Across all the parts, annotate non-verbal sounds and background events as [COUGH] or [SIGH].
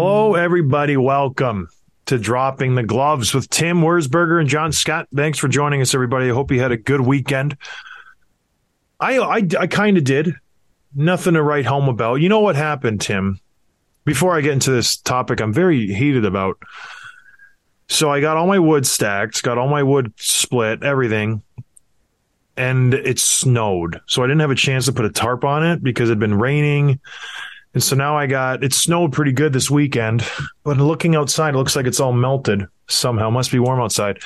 Hello, everybody. Welcome to Dropping the Gloves with Tim Wurzberger and John Scott. Thanks for joining us, everybody. I hope you had a good weekend. I I, I kind of did. Nothing to write home about. You know what happened, Tim? Before I get into this topic, I'm very heated about. So I got all my wood stacked, got all my wood split, everything, and it snowed. So I didn't have a chance to put a tarp on it because it had been raining. And so now I got it snowed pretty good this weekend, but looking outside, it looks like it's all melted somehow. Must be warm outside.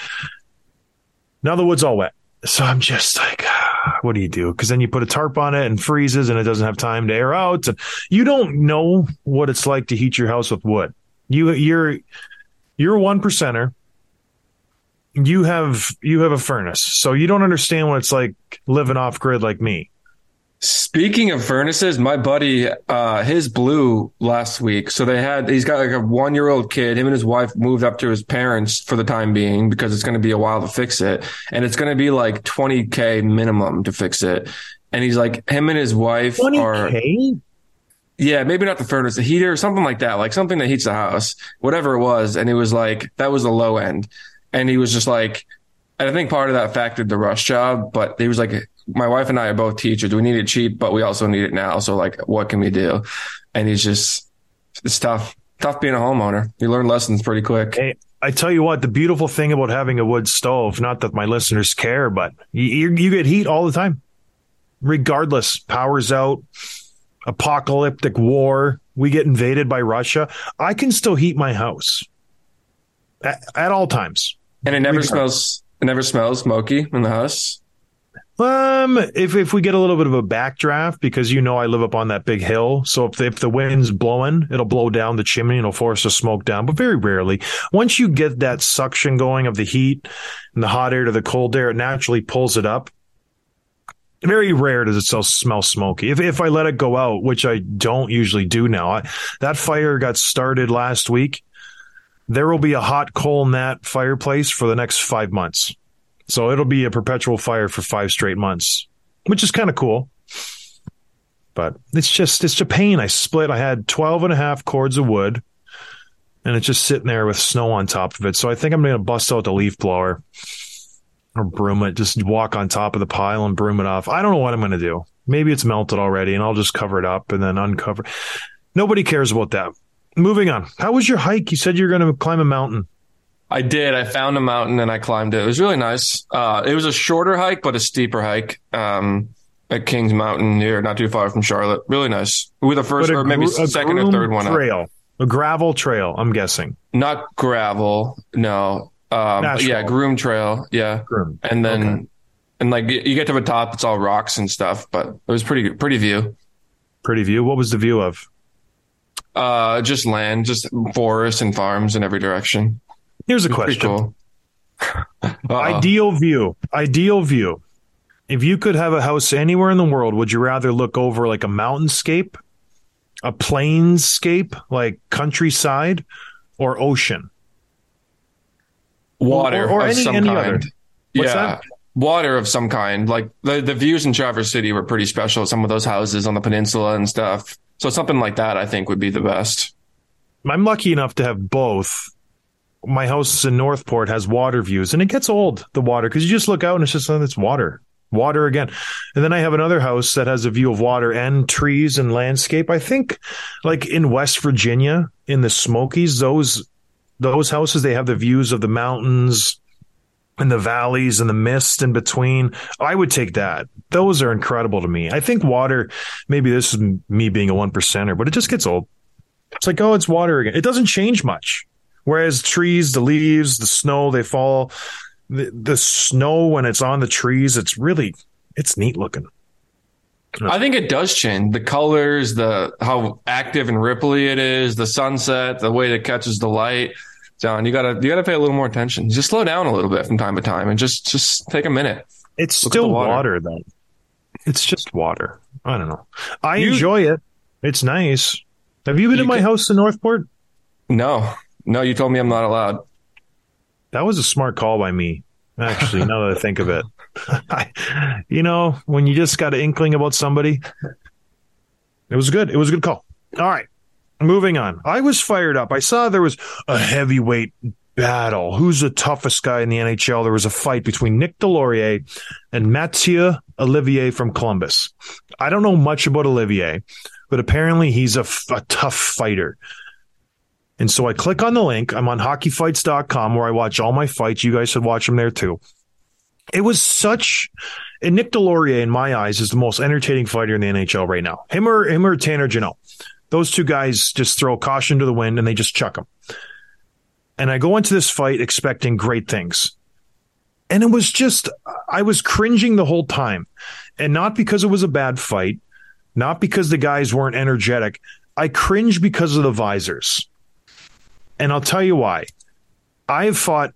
Now the wood's all wet. So I'm just like, ah, what do you do? Because then you put a tarp on it and freezes and it doesn't have time to air out. And you don't know what it's like to heat your house with wood. You you're you're a one percenter. You have you have a furnace, so you don't understand what it's like living off grid like me. Speaking of furnaces, my buddy, uh, his blew last week. So they had, he's got like a one year old kid. Him and his wife moved up to his parents for the time being because it's going to be a while to fix it. And it's going to be like 20K minimum to fix it. And he's like, him and his wife 20K? yeah, maybe not the furnace, the heater, something like that, like something that heats the house, whatever it was. And it was like, that was the low end. And he was just like, and I think part of that factored the rush job, but he was like, my wife and I are both teachers. We need it cheap, but we also need it now. So like, what can we do? And he's just, it's tough, tough being a homeowner. You learn lessons pretty quick. Hey, I tell you what, the beautiful thing about having a wood stove, not that my listeners care, but you, you, get heat all the time, regardless. Power's out, apocalyptic war, we get invaded by Russia. I can still heat my house at, at all times. And it never Regardless. smells, it never smells smoky in the house. Um, if if we get a little bit of a backdraft, because you know I live up on that big hill, so if if the wind's blowing, it'll blow down the chimney and it'll force the smoke down. But very rarely, once you get that suction going of the heat and the hot air to the cold air, it naturally pulls it up. Very rare does it still smell smoky. If if I let it go out, which I don't usually do now, I, that fire got started last week. There will be a hot coal in that fireplace for the next five months. So it'll be a perpetual fire for five straight months, which is kind of cool. But it's just, it's a pain. I split, I had 12 and a half cords of wood and it's just sitting there with snow on top of it. So I think I'm going to bust out the leaf blower or broom it, just walk on top of the pile and broom it off. I don't know what I'm going to do. Maybe it's melted already and I'll just cover it up and then uncover. Nobody cares about that. Moving on. How was your hike? You said you were going to climb a mountain. I did. I found a mountain and I climbed it. It was really nice. Uh, it was a shorter hike, but a steeper hike. Um, at Kings Mountain here, not too far from Charlotte. Really nice. We were the first, or maybe second or third one up. trail, a gravel trail. I'm guessing. Not gravel, no. Um, yeah, groom trail, yeah. Groomed. And then, Okay. and like you you get to the top, it's all rocks and stuff, but it was pretty pretty view. Pretty view. What was the view of? Uh, just land, just forests and farms in every direction. Here's a It was pretty question. cool. [LAUGHS] Ideal view. Ideal view. If you could have a house anywhere in the world, would you rather look over like a mountainscape, a plainscape, like countryside, or ocean? water or- or of any- some any kind. other. What's yeah, that? water of some kind. Like the, the views in Traverse City were pretty special. Some of those houses on the peninsula and stuff. So something like that, I think, would be the best. I'm lucky enough to have both. My house in Northport has water views, and it gets old the water because you just look out and it's just oh, it's water, water again. And then I have another house that has a view of water and trees and landscape. I think, like in West Virginia, in the Smokies, those those houses they have the views of the mountains and the valleys and the mist in between. I would take that. Those are incredible to me. I think water. Maybe this is me being a one percenter, but it just gets old. It's like, oh, it's water again. It doesn't change much. Whereas trees, the leaves, the snow, they fall. The, the snow when it's on the trees, it's really, it's neat looking. I think it does change the colors, the how active and ripply it is, the sunset, the way it catches the light. John, you gotta you gotta pay a little more attention. Just slow down a little bit from time to time and just just take a minute. It's Look still water. water. though. It's just water. I don't know. I You- enjoy it. It's nice. Have you been You in my can- house in Northport? No, no, you told me I'm not allowed. That was a smart call by me. Actually, now that I think of it, [LAUGHS] you know, when you just got an inkling about somebody, it was good. It was a good call. All right, moving on. I was fired up. I saw there was a heavyweight battle. Who's the toughest guy in the NHL? There was a fight between Nick Deslauriers and Mathieu Olivier from Columbus. I don't know much about Olivier, but apparently he's a tough fighter. And so I click on the link. I'm on hockeyfights.com where I watch all my fights. You guys should watch them there too. It was such, and Nick Deslauriers, in my eyes, is the most entertaining fighter in the NHL right now. Him or him or Tanner Jeannot. Those two guys just throw caution to the wind and they just chuck them. And I go into this fight expecting great things. And it was just, I was cringing the whole time. And not because it was a bad fight, not because the guys weren't energetic. I cringe because of the visors. And I'll tell you why. I have fought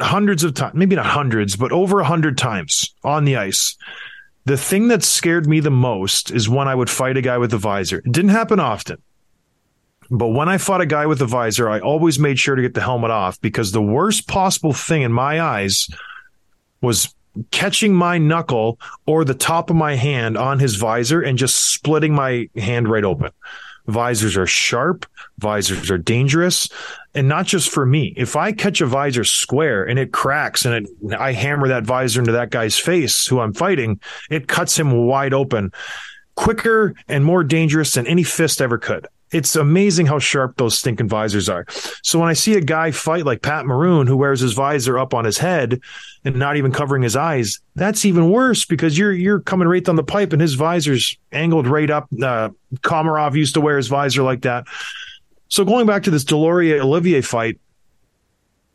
hundreds of times, maybe not hundreds, but over a hundred times on the ice. The thing that scared me the most is when I would fight a guy with a visor. It didn't happen often. But when I fought a guy with a visor, I always made sure to get the helmet off because the worst possible thing in my eyes was catching my knuckle or the top of my hand on his visor and just splitting my hand right open. Visors are sharp, visors are dangerous, and not just for me. If I catch a visor square and it cracks and it, I hammer that visor into that guy's face who I'm fighting, it cuts him wide open quicker and more dangerous than any fist ever could. It's amazing how sharp those stinking visors are. So when I see a guy fight like Pat Maroon, who wears his visor up on his head and not even covering his eyes, that's even worse because you're you're coming right down the pipe and his visor's angled right up. Uh, Komarov used to wear his visor like that. So going back to this Deslauriers Olivier fight,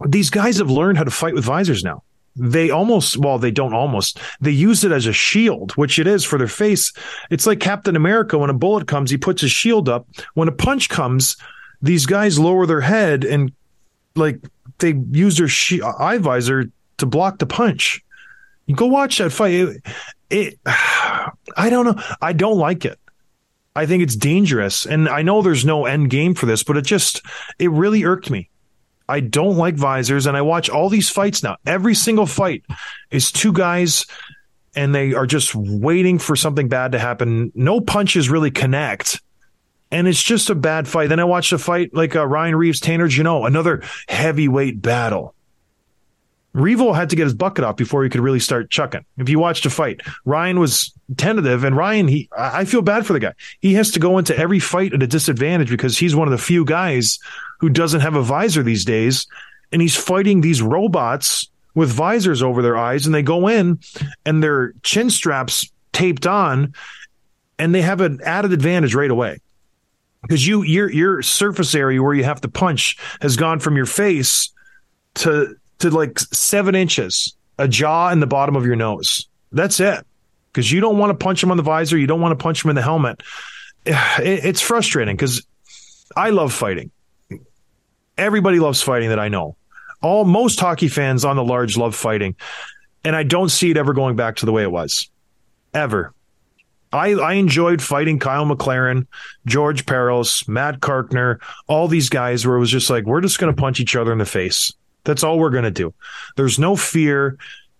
these guys have learned how to fight with visors now. They almost, well, they don't almost, they use it as a shield, which it is for their face. It's like Captain America. When a bullet comes, he puts his shield up. When a punch comes, these guys lower their head and like they use their eye visor to block the punch. You go watch that fight. It, it, [SIGHS] I don't know. I don't like it. I think it's dangerous. And I know there's no end game for this, but it just, it really irked me. I don't like visors, and I watch all these fights now. Every single fight is two guys, and they are just waiting for something bad to happen. No punches really connect, and it's just a bad fight. Then I watched a fight like uh, Ryan Reaves, Tanner Jeannot, another heavyweight battle. Revo had to get his bucket off before he could really start chucking. If you watched a fight, Ryan was tentative, and Ryan, he I feel bad for the guy. He has to go into every fight at a disadvantage because he's one of the few guys who doesn't have a visor these days, and he's fighting these robots with visors over their eyes, and they go in and their chin straps taped on, and they have an added advantage right away because you your your surface area where you have to punch has gone from your face to to like seven inches, a jaw and the bottom of your nose. That's it. Because you don't want to punch him on the visor, you don't want to punch him in the helmet. [SIGHS] It, it's frustrating because I love fighting. Everybody loves fighting that I know. All most hockey fans on the large love fighting, and I don't see it ever going back to the way it was, ever. I, I enjoyed fighting Kyle McLaren, George Parros, Matt Carkner, all these guys where it was just like, we're just going to punch each other in the face. That's all we're going to do. There's no fear.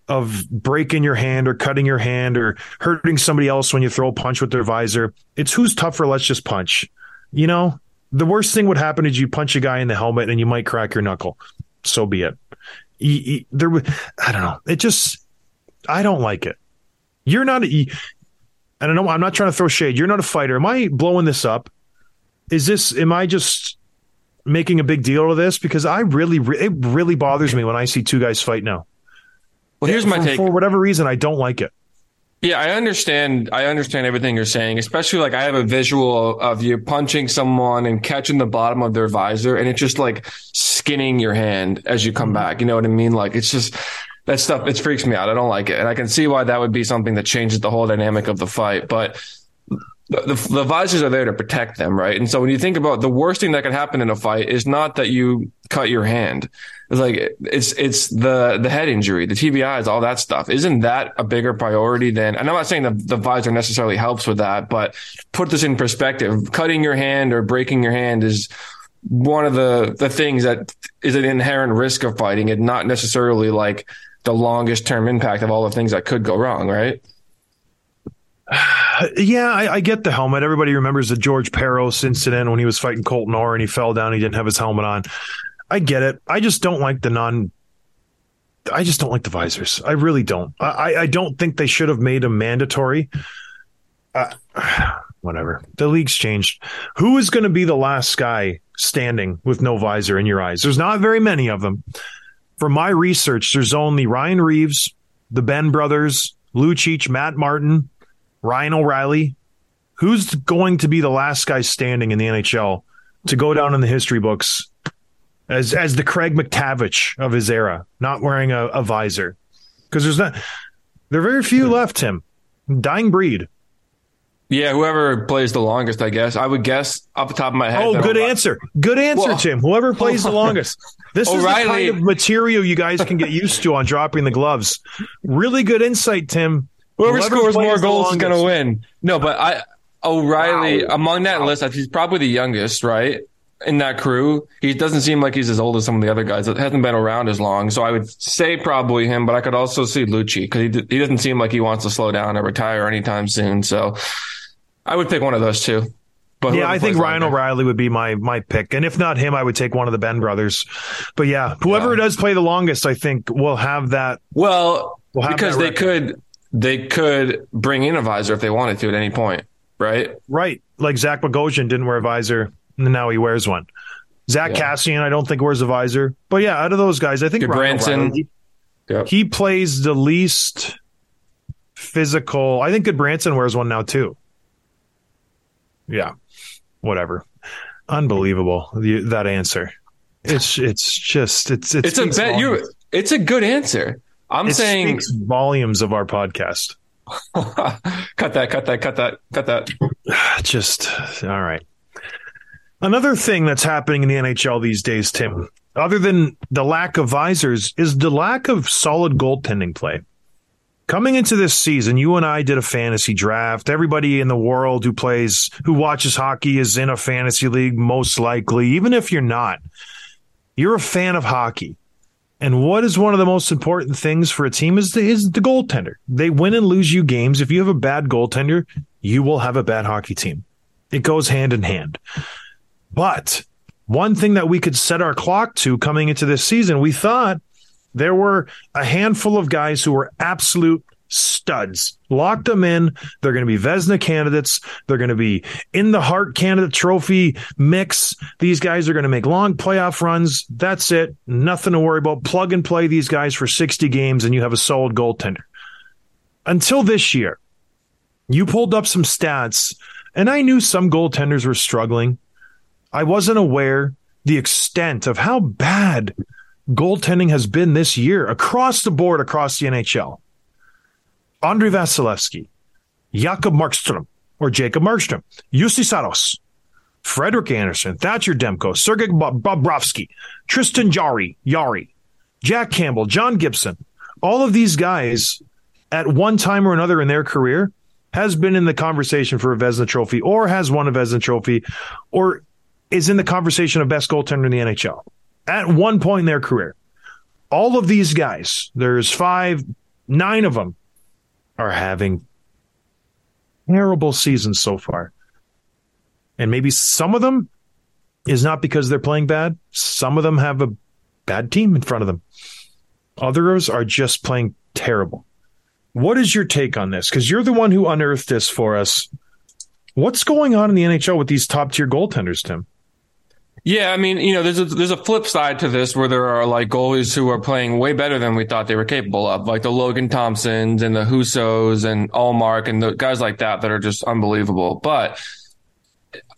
of breaking your hand or cutting your hand or hurting somebody else when you throw a punch with their visor. It's who's tougher, let's just punch. You know, the worst thing would happen is you punch a guy in the helmet and you might crack your knuckle. So be it. You- you- there, I don't know. It just, I don't like it. You're not, I don't know. I'm not trying to throw shade. You're not a fighter. Am I blowing this up? Is this, am I just making a big deal of this? Because I really, re- it really bothers me when I see two guys fight now. Well, here's my for, take. For whatever reason, I don't like it. Yeah, I understand. I understand everything you're saying, especially like I have a visual of you punching someone and catching the bottom of their visor and it's just like skinning your hand as you come mm-hmm. back. You know what I mean? Like it's just that stuff. It freaks me out. I don't like it. And I can see why that would be something that changes the whole dynamic of the fight. But the, the, the visors are there to protect them, right? And so when you think about the worst thing that could happen in a fight is not that you cut your hand. It's like it's it's the the head injury, the TBIs, all that stuff. Isn't that a bigger priority than? And I'm not saying the the visor necessarily helps with that, but put this in perspective. Cutting your hand or breaking your hand is one of the the things that is an inherent risk of fighting, and not necessarily like the longest term impact of all the things that could go wrong, right? [SIGHS] Yeah, I, I get the helmet. Everybody remembers the George Parros incident when he was fighting Colton Orr and he fell down. He didn't have his helmet on. I get it. I just don't like the non. I just don't like the visors. I really don't. I, I- don't think they should have made them mandatory. Uh, [SIGHS] whatever. The league's changed. Who is going to be the last guy standing with no visor in your eyes? There's not very many of them. From my research, there's only Ryan Reaves, the Benn brothers, Lou Lucic, Matt Martin, Ryan O'Reilly. Who's going to be the last guy standing in the NHL to go down in the history books as as the Craig MacTavish of his era, not wearing a, a visor? Because there's not there are very few hmm. left. Tim, dying breed. Yeah, whoever plays the longest, I guess. I would guess off the top of my head. Oh, good answer. Good answer, Well- Tim. Whoever plays the [LAUGHS] longest. This is the O'Reilly- kind of material you guys can get used to on dropping the gloves. Really good insight, Tim. Whoever, Whoever scores more goals is going to win. No, but I O'Reilly among that list, he's probably the youngest, right? In that crew, he doesn't seem like he's as old as some of the other guys. That hasn't been around as long, so I would say probably him. But I could also see Lucci because he he doesn't seem like he wants to slow down or retire anytime soon. So I would pick one of those two. But Yeah, I think Ryan. O'Reilly would be my my pick, and if not him, I would take one of the Benn brothers. But yeah, whoever Yeah. does play the longest, I think will have that. Well, We'll have because that they could they could bring in a visor if they wanted to at any point, right? Right, like Zach Bogosian didn't wear a visor, and now he wears one. Zach Yeah. Kassian, I don't think wears a visor, but yeah, out of those guys, I think Ryan Gudbranson. O'Reilly, Yep. he plays the least physical. I think Gudbranson wears one now too. Yeah, whatever. Unbelievable the, that answer. It's it's just it's it's, It's a bet. You. It's a good answer. I'm it saying speaks volumes of our podcast. [LAUGHS] cut that, cut that, cut that, cut that. [SIGHS] Just all right. Another thing that's happening in the NHL these days, Tim, other than the lack of visors, is the lack of solid goaltending play. Coming into this season, you and I did a fantasy draft. Everybody in the world who plays, who watches hockey is in a fantasy league, most likely. Even if you're not, you're a fan of hockey. And what is one of the most important things for a team is the, is the goaltender. They win and lose you games. If you have a bad goaltender, you will have a bad hockey team. It goes hand in hand. But one thing that we could set our clock to coming into this season, we thought there were a handful of guys who were absolute studs. Lock them in. They're going to be Vezina candidates. They're going to be in the Hart candidate trophy mix. These guys are going to make long playoff runs. That's it. Nothing to worry about. Plug and play these guys for 60 games and you have a solid goaltender. Until this year, you pulled up some stats and I knew some goaltenders were struggling. I wasn't aware the extent of how bad goaltending has been this year across the board across the NHL. Andrei Vasilevskiy, Jakob Markstrom, or Jacob Markstrom, Juuse Saros, Frederik Andersen, Thatcher Demko, Sergei Bob- Bobrovsky, Tristan Jarry, Yari, Jack Campbell, John Gibson. All of these guys at one time or another in their career has been in the conversation for a Vezina trophy or has won a Vezina trophy or is in the conversation of best goaltender in the NHL at one point in their career. All of these guys, there's five, nine of them are having terrible seasons so far. And maybe some of them is not because they're playing bad. Some of them have a bad team in front of them. Others are just playing terrible. What is your take on this? Because you're the one who unearthed this for us. What's going on in the NHL with these top tier goaltenders, Tim? Yeah, I mean, you know, there's a, there's a flip side to this where there are like goalies who are playing way better than we thought they were capable of, like the Logan Thompsons and the Hussos and Ullmark and the guys like that that are just unbelievable. But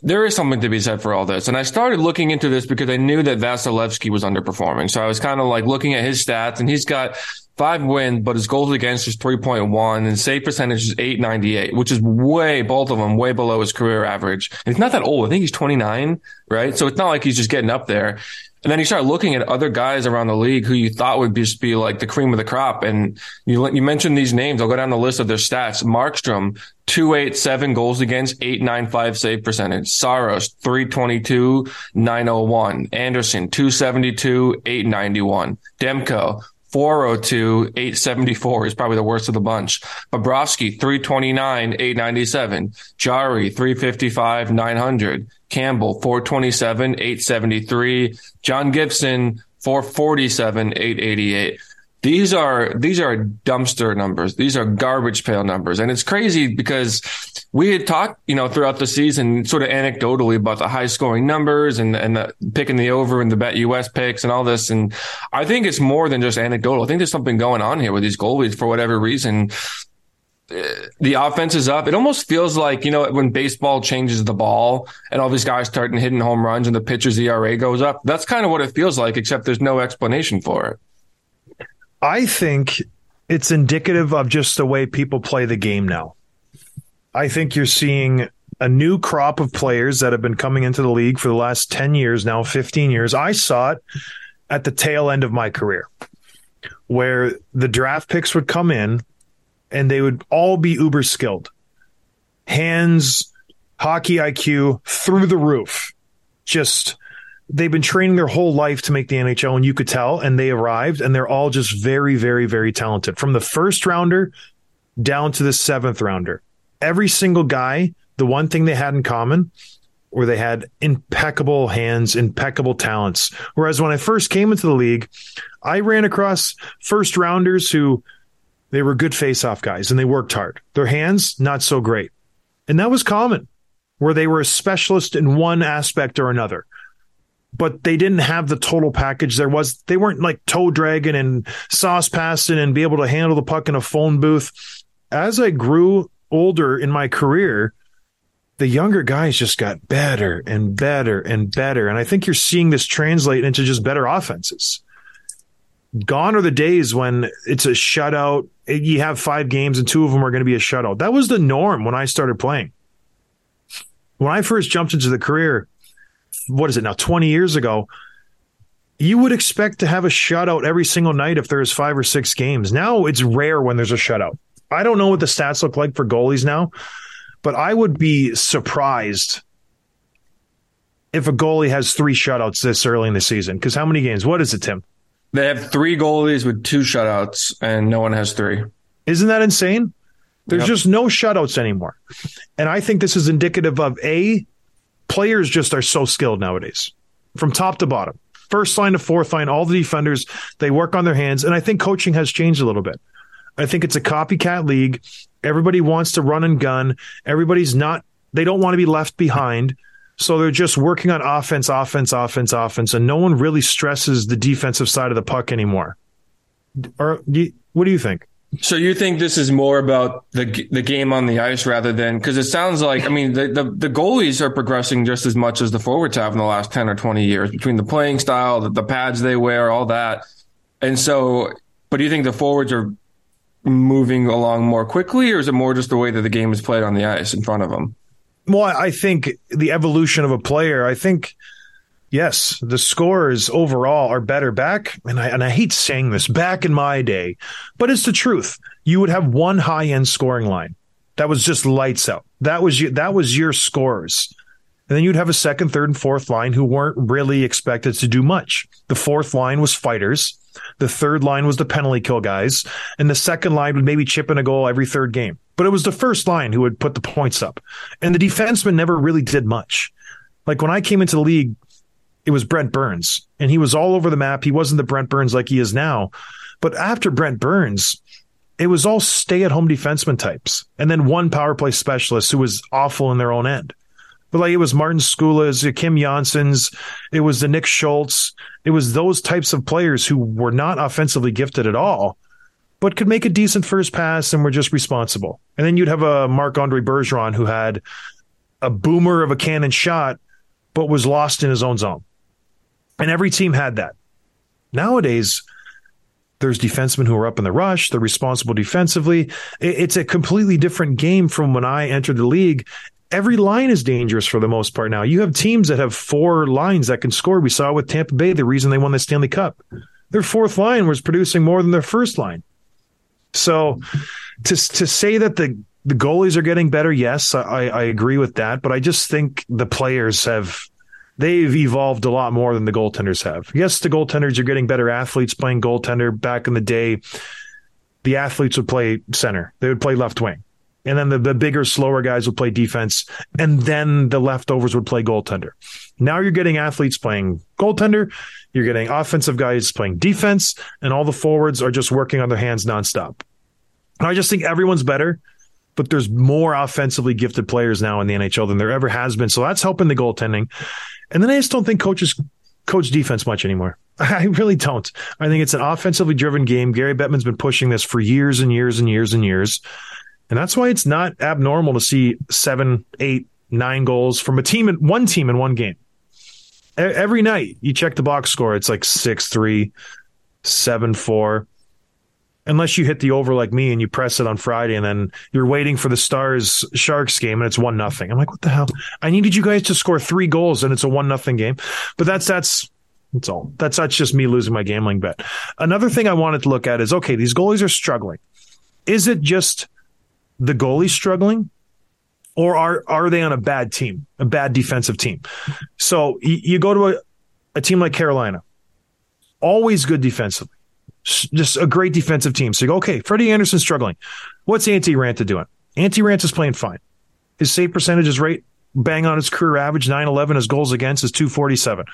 there is something to be said for all this. And I started looking into this because I knew that Vasilevskiy was underperforming. So I was kind of like looking at his stats and he's got five wins, but his goals against is 3.1 and save percentage is 898, which is way, both of them way below his career average. And he's not that old. I think he's 29, right? So it's not like he's just getting up there. And then you start looking at other guys around the league who you thought would just be like the cream of the crop. And you, you mentioned these names. I'll go down the list of their stats. Markstrom, 287 goals against, 895 save percentage. Saros, 322, 901. Andersen, 272, 891. Demko, 402, 874 is probably the worst of the bunch. Bobrovsky, 329, 897. Jarry, 355, 900. Campbell, 427, 873. John Gibson, 447, 888. These are, these are dumpster numbers. These are garbage pail numbers. And it's crazy because we had talked, you know, throughout the season, sort of anecdotally about the high scoring numbers and, and the picking the over and the bet US picks and all this. And I think it's more than just anecdotal. I think there's something going on here with these goalies for whatever reason. Uh, the offense is up. It almost feels like, you know, when baseball changes the ball and all these guys start hitting home runs and the pitcher's ERA goes up. That's kind of what it feels like, except there's no explanation for it. I think it's indicative of just the way people play the game now. I think you're seeing a new crop of players that have been coming into the league for the last 10 years now, 15 years. I saw it at the tail end of my career where the draft picks would come in and they would all be uber skilled. Hands, hockey IQ through the roof. Just they've been training their whole life to make the NHL, and you could tell. And they arrived, and they're all just very, very, very talented from the first rounder down to the seventh rounder. Every single guy, the one thing they had in common where they had impeccable hands, impeccable talents. Whereas when I first came into the league, I ran across first rounders who they were good face-off guys and they worked hard. Their hands, not so great. And that was common where they were a specialist in one aspect or another but they didn't have the total package. There was they weren't like toe dragging and sauce passing and be able to handle the puck in a phone booth. As I grew older in my career, the younger guys just got better and better and better. And I think you're seeing this translate into just better offenses. Gone are the days when it's a shutout. You have five games and two of them are going to be a shutout. That was the norm when I started playing. When I first jumped into the career, what is it now 20 years ago you would expect to have a shutout every single night if there's five or six games. Now it's rare when there's a shutout. I don't know what the stats look like for goalies now but i would be surprised if a goalie has three shutouts this early in the season. Because how many games? What is it tim? They have three goalies with two shutouts, and no one has three. isn't that insane? There's Yep. just no shutouts anymore. And i think this is indicative of a players just are so skilled nowadays from top to bottom. First line to fourth line all the defenders they work on their hands. And i think coaching has changed a little bit. I think it's a copycat league. Everybody wants to run and gun. Everybody's not they don't want to be left behind. So they're just working on offense offense offense offense. And no one really stresses the defensive side of the puck anymore. Or what do you think So you think this is more about the the game on the ice rather than because it sounds like I mean the, the the goalies are progressing just as much as the forwards have in the last ten or twenty years between the playing style, the, the pads they wear, all that, and so. But do you think the forwards are moving along more quickly, or is it more just the way that the game is played on the ice in front of them? Well, I think the evolution of a player, I think, yes, the scores overall are better back. And I, and I hate saying this back in my day, but it's the truth. You would have one high end scoring line that was just lights out. That was your, that was your scores. And then you'd have a second, third, and fourth line who weren't really expected to do much. The fourth line was fighters. The third line was the penalty kill guys. And the second line would maybe chip in a goal every third game. But it was the first line who would put the points up. And the defenseman never really did much. Like when I came into the league, it was Brent Burns, and he was all over the map. He wasn't the Brent Burns like he is now. But after Brent Burns, it was all stay at home defenseman types. And then one power play specialist who was awful in their own end. But like it was Martin Skoula's, Kim Johnsson, it was the Nick Schultz. It was those types of players who were not offensively gifted at all, but could make a decent first pass and were just responsible. And then you'd have a Marc Andre Bergeron who had a boomer of a cannon shot, but was lost in his own zone. And every team had that. Nowadays, there's defensemen who are up in the rush. They're responsible defensively. It's a completely different game from when I entered the league. Every line is dangerous for the most part now. You have teams that have four lines that can score. We saw with Tampa Bay the reason they won the Stanley Cup. Their fourth line was producing more than their first line. So to to say that the the goalies are getting better, yes, I, I agree with that. But I just think the players have they've evolved a lot more than the goaltenders have. Yes, the goaltenders are getting better athletes playing goaltender. Back in the day, the athletes would play center, they would play left wing. And then the, the bigger, slower guys would play defense. And then the leftovers would play goaltender. Now you're getting athletes playing goaltender. You're getting offensive guys playing defense. And all the forwards are just working on their hands nonstop. I just think everyone's better but there's more offensively gifted players now in the NHL than there ever has been. So that's helping the goaltending. And then I just don't think coaches coach defense much anymore. [LAUGHS] I really don't. I think it's an offensively driven game. Gary Bettman's been pushing this for years and years and years and years. And that's why it's not abnormal to see seven, eight, nine goals from a team in one team in one game. Every night you check the box score, it's like six, three, seven, four unless you hit the over like me and you press it on Friday and then you're waiting for the Stars Sharks game and it's one nothing. I'm like, what the hell? I needed you guys to score three goals and it's a one nothing game. But that's that's that's all. That's that's just me losing my gambling bet. Another thing I wanted to look at is okay, these goalies are struggling. Is it just the goalie struggling? Or are are they on a bad team, a bad defensive team? So you, go to a, a team like Carolina, always good defensively just a great defensive team. So you go, okay, Freddie Andersen's struggling. What's Antti Raanta doing? Antti Raanta's playing fine. His save percentage is right bang on his career average, 9 11. His goals against is 247.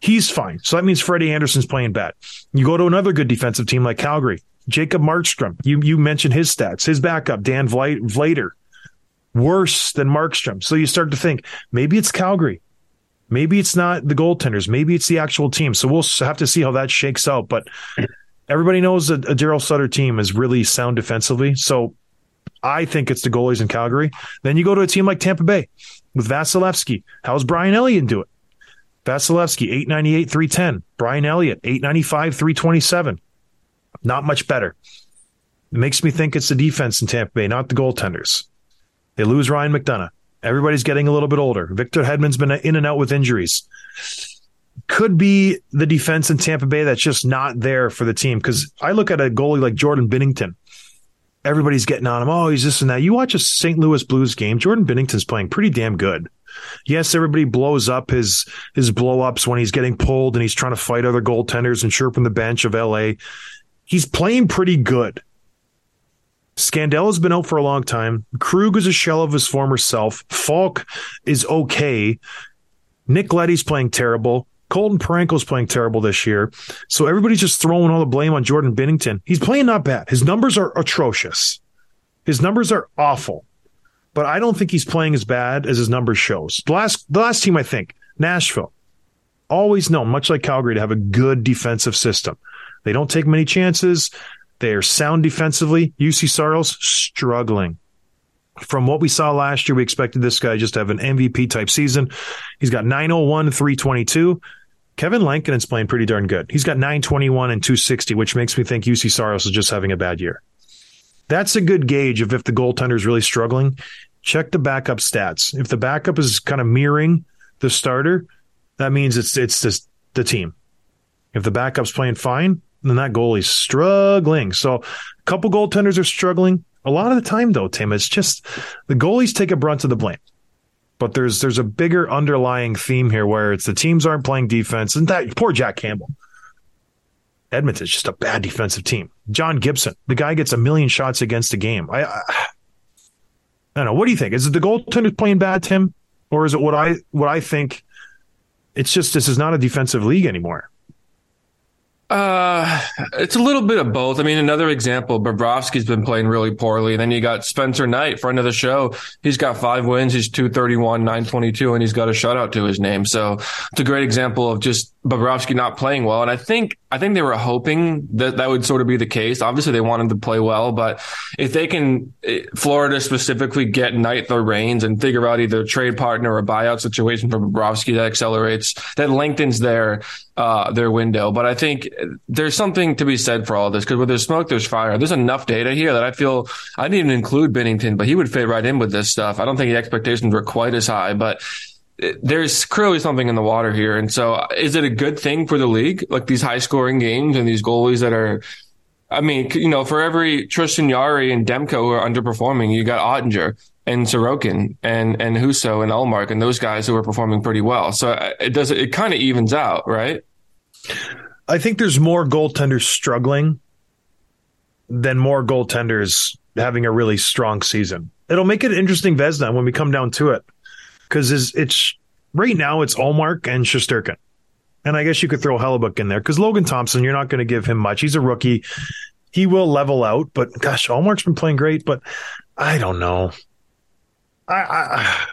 He's fine. So that means Freddie Andersen's playing bad. You go to another good defensive team like Calgary. Jacob Markstrom, you, you mentioned his stats. His backup, Dan Vladar, worse than Markstrom. So you start to think maybe it's Calgary. Maybe it's not the goaltenders. Maybe it's the actual team. So we'll have to see how that shakes out. But everybody knows that a Daryl Sutter team is really sound defensively. So I think it's the goalies in Calgary. Then you go to a team like Tampa Bay with Vasilevskiy. How's Brian Elliott do it? Vasilevskiy, 898, 310. Brian Elliott, 895, 327. Not much better. It makes me think it's the defense in Tampa Bay, not the goaltenders. They lose Ryan McDonagh. Everybody's getting a little bit older. Victor Hedman's been in and out with injuries. Could be the defense in Tampa Bay that's just not there for the team. Because I look at a goalie like Jordan Binnington. Everybody's getting on him. Oh, he's this and that. You watch a St. Louis Blues game. Jordan Binnington's playing pretty damn good. Yes, everybody blows up his his blow ups when he's getting pulled and he's trying to fight other goaltenders and chirping the bench of LA. He's playing pretty good. Scandella has been out for a long time. Krug is a shell of his former self. Faulk is okay. Nick Leddy's playing terrible. Colton Parayko's playing terrible this year. So everybody's just throwing all the blame on Jordan Binnington. He's playing not bad. His numbers are atrocious. His numbers are awful. But I don't think he's playing as bad as his numbers shows. The last the last team I think, Nashville. Always known, much like Calgary, to have a good defensive system. They don't take many chances. They are sound defensively. Juuse Saros struggling. From what we saw last year, we expected this guy just to have an MVP type season. He's got 901, 322. Kevin Lankinen's playing pretty darn good. He's got 921 and 260, which makes me think Juuse Saros is just having a bad year. That's a good gauge of if the goaltender is really struggling. Check the backup stats. If the backup is kind of mirroring the starter, that means it's it's the team. If the backup's playing fine, then that goalie's struggling. So a couple goaltenders are struggling. A lot of the time, though, Tim, it's just the goalies take a brunt of the blame. But there's there's a bigger underlying theme here where it's the teams aren't playing defense, and that poor Jack Campbell. Edmonton's just a bad defensive team. John Gibson, the guy gets a million shots against a game. I, I, I don't know. What do you think? Is it the goaltender playing bad, Tim, or is it what I what I think? It's just this is not a defensive league anymore. Uh, it's a little bit of both. I mean, another example, Bobrovsky's been playing really poorly. Then you got Spencer Knight, friend of the show. He's got five wins. He's 231, 922, and he's got a shutout to his name. So it's a great example of just Bobrovsky not playing well. And I think, I think they were hoping that that would sort of be the case. Obviously, they want him to play well, but if they can, eh, Florida specifically, get Knight the reins and figure out either a trade partner or a buyout situation for Bobrovsky that accelerates, that lengthens their, uh, their window. But I think there's something to be said for all this because where there's smoke, there's fire. There's enough data here that I feel I didn't even include Binnington, but he would fit right in with this stuff. I don't think the expectations were quite as high, but eh, there's clearly something in the water here. And so is it a good thing for the league? Like these high scoring games and these goalies that are, I mean, you know, for every Tristan Yari and Demko who are underperforming, you got Oettinger and Sorokin and, and Husso and Ullmark and those guys who are performing pretty well. So eh, it does, it kind of evens out, right? I think there's more goaltenders struggling than more goaltenders having a really strong season. It'll make it interesting Vezina, when we come down to it because it's, it's right now it's Ullmark and Shesterkin. And I guess you could throw Hellebuyck in there because Logan Thompson, you're not going to give him much. He's a rookie. He will level out, but gosh, Ullmark's been playing great, but I don't know. I, I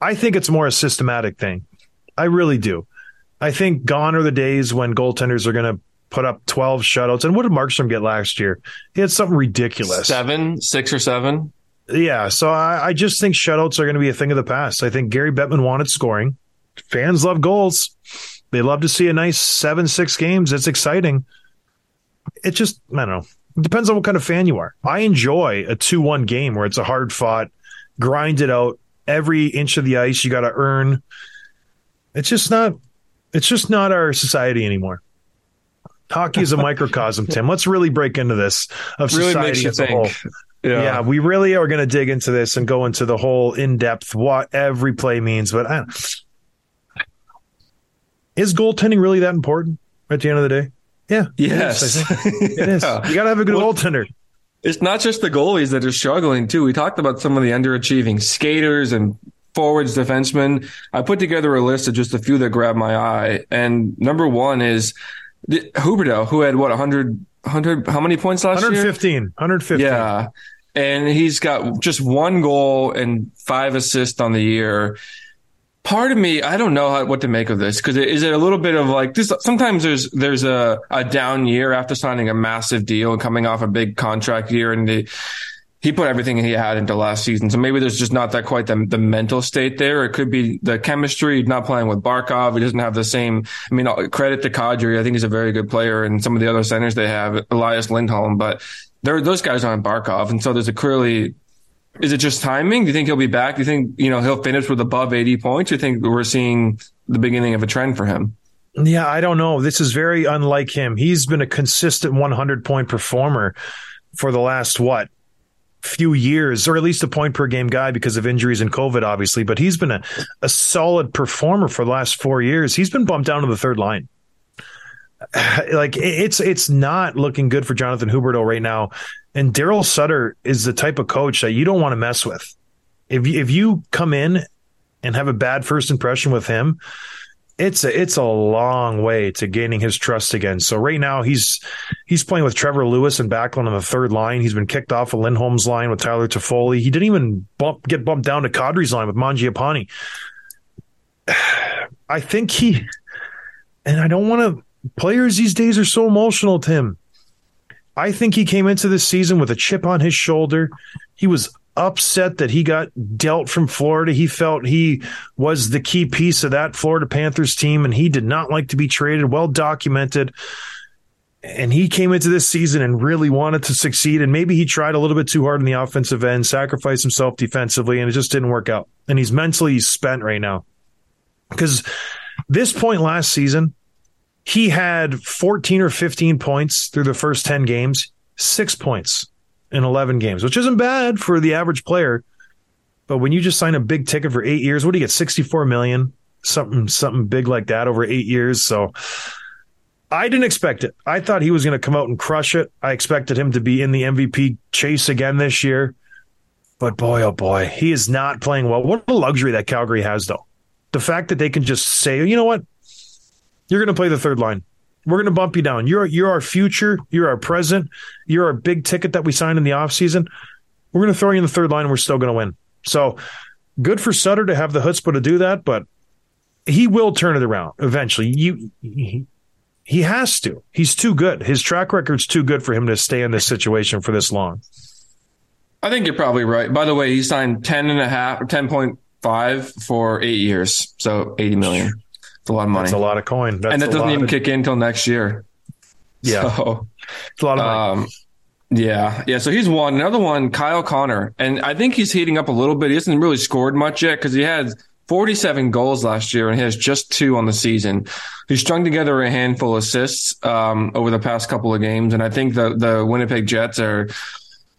I think it's more a systematic thing. I really do. I think gone are the days when goaltenders are going to put up 12 shutouts. And what did Markstrom get last year? He had something ridiculous. Seven, six or seven. Yeah. So I, I just think shutouts are going to be a thing of the past. I think Gary Bettman wanted scoring. Fans love goals. They love to see a nice seven, six games. It's exciting. It just, I don't know. It depends on what kind of fan you are. I enjoy a 2 1 game where it's a hard fought, grind it out. Every inch of the ice you got to earn. It's just not it's just not our society anymore. Hockey is a microcosm, Tim. Let's really break into this of Really society as a whole. Yeah. Yeah. we really are going to dig into this and go into the whole in depth what every play means. But I, is goaltending really that important at the end of the day? Yeah. Yes. [LAUGHS] It is. Yeah. You got to have a good Well, goaltender. It's not just the goalies that are struggling too. We talked about some of the underachieving skaters and forwards, defensemen. I put together a list of just a few that grabbed my eye. And number one is the, Huberdeau, who had what 100, 100 how many points last year? 115. 115. Yeah. And he's got just one goal and five assists on the year. Part of me, I don't know how, what to make of this because is it a little bit of like this? Sometimes there's there's a, a down year after signing a massive deal and coming off a big contract year, and the, he put everything he had into last season. So maybe there's just not that quite the, the mental state there. It could be the chemistry, not playing with Barkov. He doesn't have the same. I mean, uh, credit to Kadri. I think he's a very good player, and some of the other centers they have, Elias Lindholm, but they're, those guys aren't Barkov, and so there's a clearly. Is it just timing? Do you think he'll be back? Do you think you know he'll finish with above 80 points? Do you think we're seeing the beginning of a trend for him? Yeah, I don't know. This is very unlike him. He's been a consistent 100 point performer for the last what few years, or at least a point per game guy because of injuries and COVID, obviously. But he's been a, a solid performer for the last four years. He's been bumped down to the third line. [SIGHS] Like it's it's not looking good for Jonathan Huberdeau right now. And Daryl Sutter is the type of coach that you don't want to mess with. If you, if you come in and have a bad first impression with him, it's a it's a long way to gaining his trust again. So right now he's he's playing with Trevor Lewis and Backlund on the third line. He's been kicked off of Lindholm's line with Tyler Toffoli. He didn't even bump get bumped down to Kadri's line with Mangiapane. [SIGHS] I think he and I don't want to players these days are so emotional, Tim. I think he came into this season with a chip on his shoulder. He was upset that he got dealt from Florida. He felt he was the key piece of that Florida Panthers team, and he did not like to be traded. Well documented. And he came into this season and really wanted to succeed. And maybe he tried a little bit too hard on the offensive end, sacrificed himself defensively, and it just didn't work out. And he's mentally spent right now. Because this point last season, he had 14 or 15 points through the first 10 games, six points in 11 games, which isn't bad for the average player. But when you just sign a big ticket for eight years, what do you get? 64 million, something, something big like that over eight years. So I didn't expect it. I thought he was going to come out and crush it. I expected him to be in the MVP chase again this year. But boy, oh boy, he is not playing well. What a luxury that Calgary has, though. The fact that they can just say, you know what? You're going to play the third line. We're going to bump you down. You're you're our future. You're our present. You're our big ticket that we signed in the offseason. We're going to throw you in the third line and we're still going to win. So good for Sutter to have the chutzpah to do that, but he will turn it around eventually. You he, he has to. He's too good. His track record's too good for him to stay in this situation for this long. I think you're probably right. By the way, he signed 10 and a half, 10.5 for eight years. So 80 million. It's a lot of money. It's a lot of coin. That's and that doesn't even of- kick in until next year. Yeah, So, it's a lot of money. um, yeah, yeah. So he's one. Another one, Kyle Connor, and I think he's heating up a little bit. He hasn't really scored much yet because he had 47 goals last year and he has just two on the season. He strung together a handful of assists um, over the past couple of games, and I think the the Winnipeg Jets are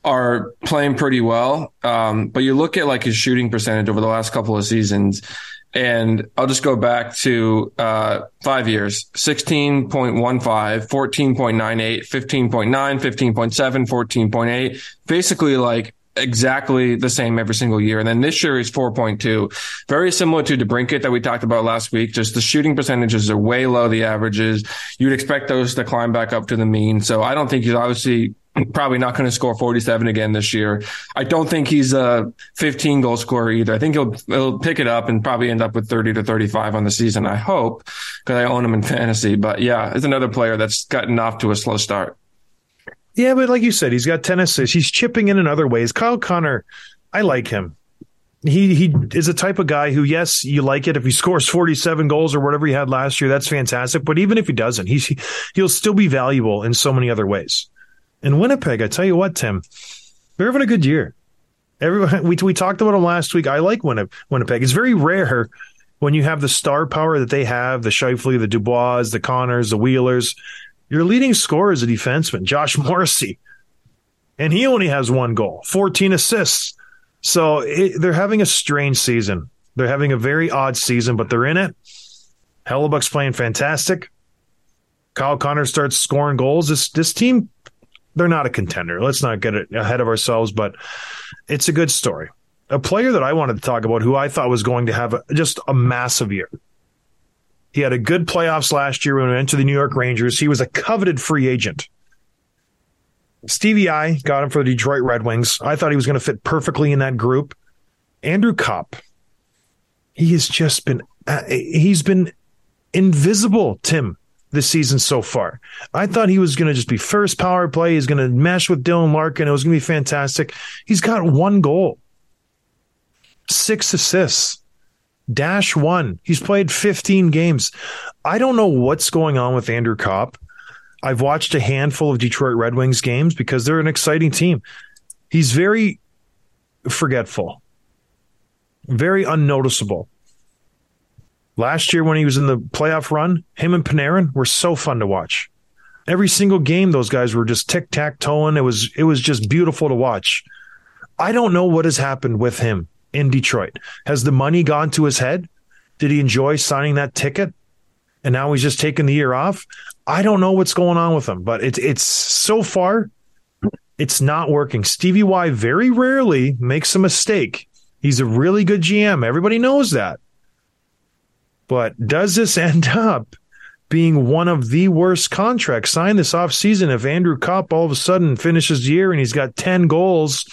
are playing pretty well. Um, but you look at like his shooting percentage over the last couple of seasons, and I'll just go back to uh, five years 16.15, 14.98, 15.9, 15.7, 14.8. Basically, like exactly the same every single year. And then this year is 4.2. Very similar to DeBrincat that we talked about last week. Just the shooting percentages are way low, the averages. You'd expect those to climb back up to the mean. So I don't think he's obviously probably not going to score 47 again this year. I don't think he's a 15 goal scorer either. I think he'll he'll pick it up and probably end up with 30 to 35 on the season. I hope because I own him in fantasy. But yeah, it's another player that's gotten off to a slow start. Yeah, but like you said, he's got 10 assists. He's chipping in in other ways. Kyle Connor, I like him. He he is a type of guy who, yes, you like it if he scores 47 goals or whatever he had last year. That's fantastic. But even if he doesn't, he's he'll still be valuable in so many other ways. In Winnipeg, I tell you what, Tim, they're having a good year. Everyone, [LAUGHS] we we talked about them last week. I like Winnipeg. Winnipeg. It's very rare when you have the star power that they have, the Scheifele, the Dubois, the Connors, the Wheelers. Your leading scorer is a defenseman, Josh [LAUGHS] Morrissey, and he only has one goal, 14 assists. So it, they're having a strange season. They're having a very odd season, but they're in it. Hellebuyck's playing fantastic. Kyle Connor starts scoring goals. This this team, they're not a contender. Let's not get ahead of ourselves, but it's a good story. A player that I wanted to talk about, who I thought was going to have a, just a massive year. He had a good playoffs last year when he went to the New York Rangers. He was a coveted free agent. Stevie Y got him for the Detroit Red Wings. I thought he was going to fit perfectly in that group. Andrew Copp, he has just been uh, he's been invisible, Tim, this season so far. I thought he was going to just be first power play. He's going to mesh with Dylan Larkin. It was going to be fantastic. He's got one goal, six assists, dash one. He's played 15 games. I don't know what's going on with Andrew Copp. I've watched a handful of Detroit Red Wings games because they're an exciting team. He's very forgetful, very unnoticeable. Last year, when he was in the playoff run, him and Panarin were so fun to watch. Every single game, those guys were just tic tac toeing. It was it was just beautiful to watch. I don't know what has happened with him in Detroit. Has the money gone to his head? Did he enjoy signing that ticket? And now he's just taking the year off. I don't know what's going on with him, but it's it's so far, it's not working. Stevie Y very rarely makes a mistake. He's a really good GM. Everybody knows that. But does this end up being one of the worst contracts signed this offseason if Andrew Copp all of a sudden finishes the year and he's got 10 goals,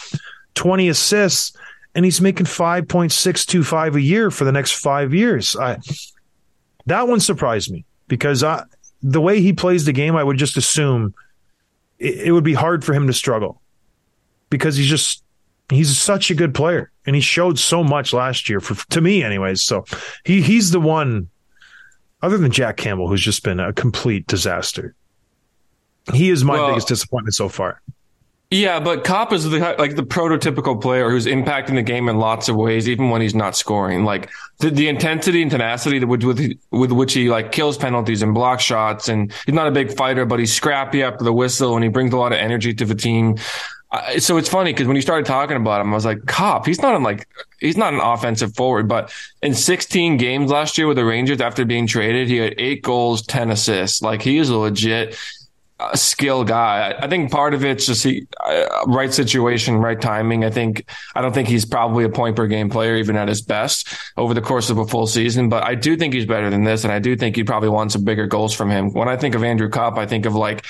20 assists, and he's making 5.625 a year for the next five years? I, that one surprised me because I, the way he plays the game, I would just assume it, it would be hard for him to struggle because he's just he's such a good player and he showed so much last year for to me anyways so he he's the one other than Jack Campbell who's just been a complete disaster he is my Well- biggest disappointment so far Yeah, but Copp is the like the prototypical player who's impacting the game in lots of ways, even when he's not scoring. Like the, the intensity and tenacity that with, with with which he like kills penalties and block shots, and he's not a big fighter, but he's scrappy after the whistle, and he brings a lot of energy to the team. I, so it's funny because when you started talking about him, I was like, Copp, he's not in like he's not an offensive forward, but in 16 games last year with the Rangers after being traded, he had eight goals, 10 assists. Like he is a legit uh, skill guy. I, I think part of it's just he uh, right situation, right timing. I think I don't think he's probably a point per game player even at his best over the course of a full season, but I do think he's better than this, and I do think you probably want some bigger goals from him. When I think of Andrew Copp, I think of like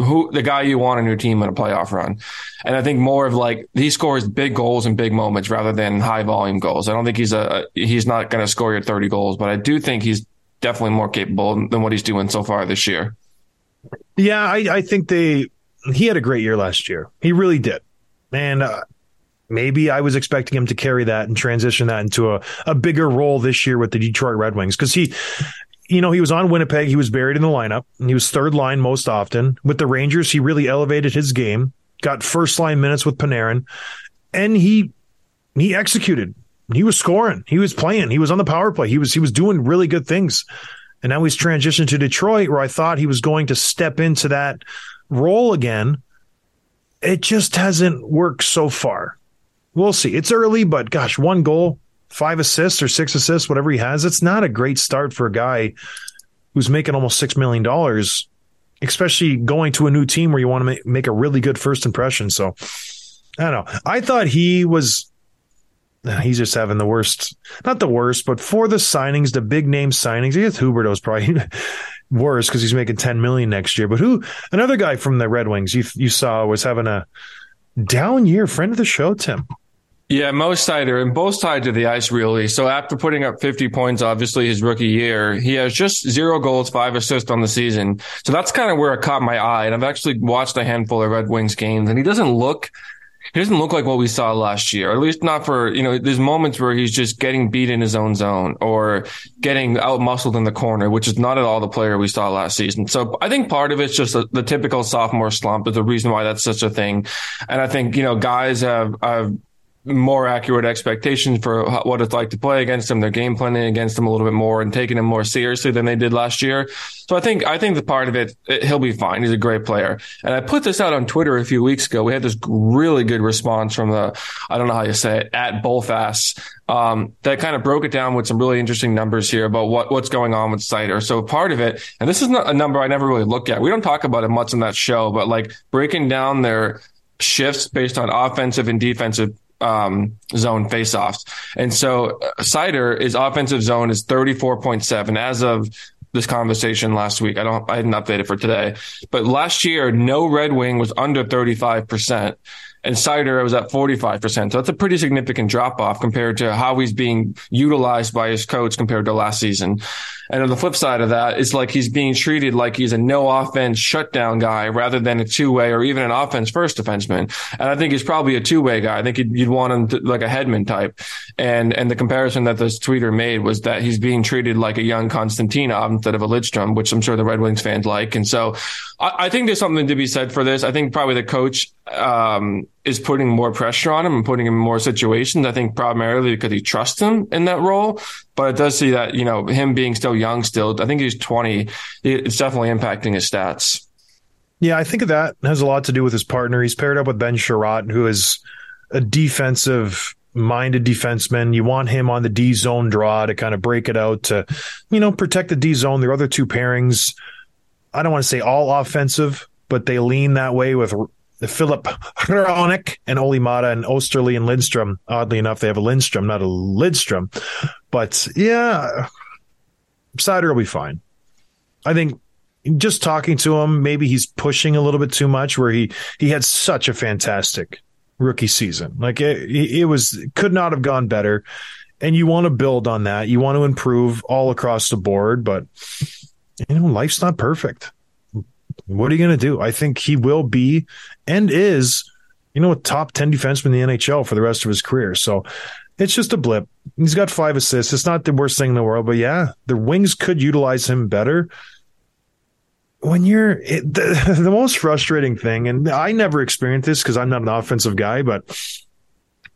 who the guy you want on your team in a playoff run. And I think more of like he scores big goals in big moments rather than high volume goals. I don't think he's a he's not going to score your 30 goals, but I do think he's definitely more capable than what he's doing so far this year. Yeah, I, I think they he had a great year last year. He really did. And uh, maybe I was expecting him to carry that and transition that into a, a bigger role this year with the Detroit Red Wings because he you know, he was on Winnipeg. He was buried in the lineup. he was third line most often. With the Rangers, he really elevated his game, got first line minutes with Panarin, and he he executed. He was scoring. He was playing. He was on the power play. He was he was doing really good things. And now he's transitioned to Detroit, where I thought he was going to step into that role again. It just hasn't worked so far. We'll see. It's early, but gosh, one goal five assists or six assists, whatever he has, it's not a great start for a guy who's making almost six million dollars, especially going to a new team where you want to make, a really good first impression. So I don't know. I thought he was. He's just having the worst, not the worst, but for the signings, the big name signings. I guess Huberdeau's probably [LAUGHS] worse because he's making 10 million next year. But who, another guy from the Red Wings you, you saw was having a down year, friend of the show, Tim. Yeah, Mo Seider, and both sides of the ice, really. So after putting up 50 points, obviously his rookie year, he has just zero goals, five assists on the season. So that's kind of where it caught my eye. And I've actually watched a handful of Red Wings games, and he doesn't look he doesn't look like what we saw last year, at least not for, you know, there's moments where he's just getting beat in his own zone or getting out muscled in the corner, which is not at all the player we saw last season. So I think part of it's just a, the typical sophomore slump is the reason why that's such a thing. And I think, you know, guys have, have more accurate expectations for what it's like to play against them. They're game planning against them a little bit more and taking them more seriously than they did last year. So I think I think the part of it, it, he'll be fine. He's a great player. And I put this out on Twitter a few weeks ago. We had this really good response from the I don't know how you say it at Bullfast um, that kind of broke it down with some really interesting numbers here about what what's going on with Seider. So part of it, and this is not a number I never really look at. We don't talk about it much in that show, but like breaking down their shifts based on offensive and defensive um, zone faceoffs. And so uh, Seider is offensive zone is 34.7 as of this conversation last week. I don't, I didn't update it for today, but last year, no Red Wing was under 35% and Seider was at 45%. So that's a pretty significant drop off compared to how he's being utilized by his coach compared to last season. And on the flip side of that, it's like he's being treated like he's a no offense shutdown guy rather than a two way or even an offense first defenseman. And I think he's probably a two way guy. I think you'd, you'd want him to, like a Hedman type. And, and the comparison that this tweeter made was that he's being treated like a young Konstantinov instead of a Lidstrom, which I'm sure the Red Wings fans like. And so I, I think there's something to be said for this. I think probably the coach, um, is putting more pressure on him and putting him in more situations. I think primarily because he trusts him in that role. But it does see that, you know, him being still young still, I think he's 20. It's definitely impacting his stats. Yeah, I think that has a lot to do with his partner. He's paired up with Ben Chiarot, who is a defensive minded defenseman. You want him on the D zone draw to kind of break it out to, you know, protect the D zone. Their other two pairings, I don't want to say all offensive, but they lean that way with the Filip Hronek and Olli Maatta and Oesterle and Lindstrom. Oddly enough, they have a Lindstrom, not a Lidstrom. But yeah, Seider will be fine. I think just talking to him, maybe he's pushing a little bit too much where he, he had such a fantastic rookie season. Like it, it was, could not have gone better. And you want to build on that. You want to improve all across the board, but you know, life's not perfect. What are you going to do? I think he will be and is, you know, a top 10 defenseman in the NHL for the rest of his career. So it's just a blip. He's got five assists. It's not the worst thing in the world, but yeah, the Wings could utilize him better. When you're it, the, [LAUGHS] the most frustrating thing, and I never experienced this because I'm not an offensive guy, but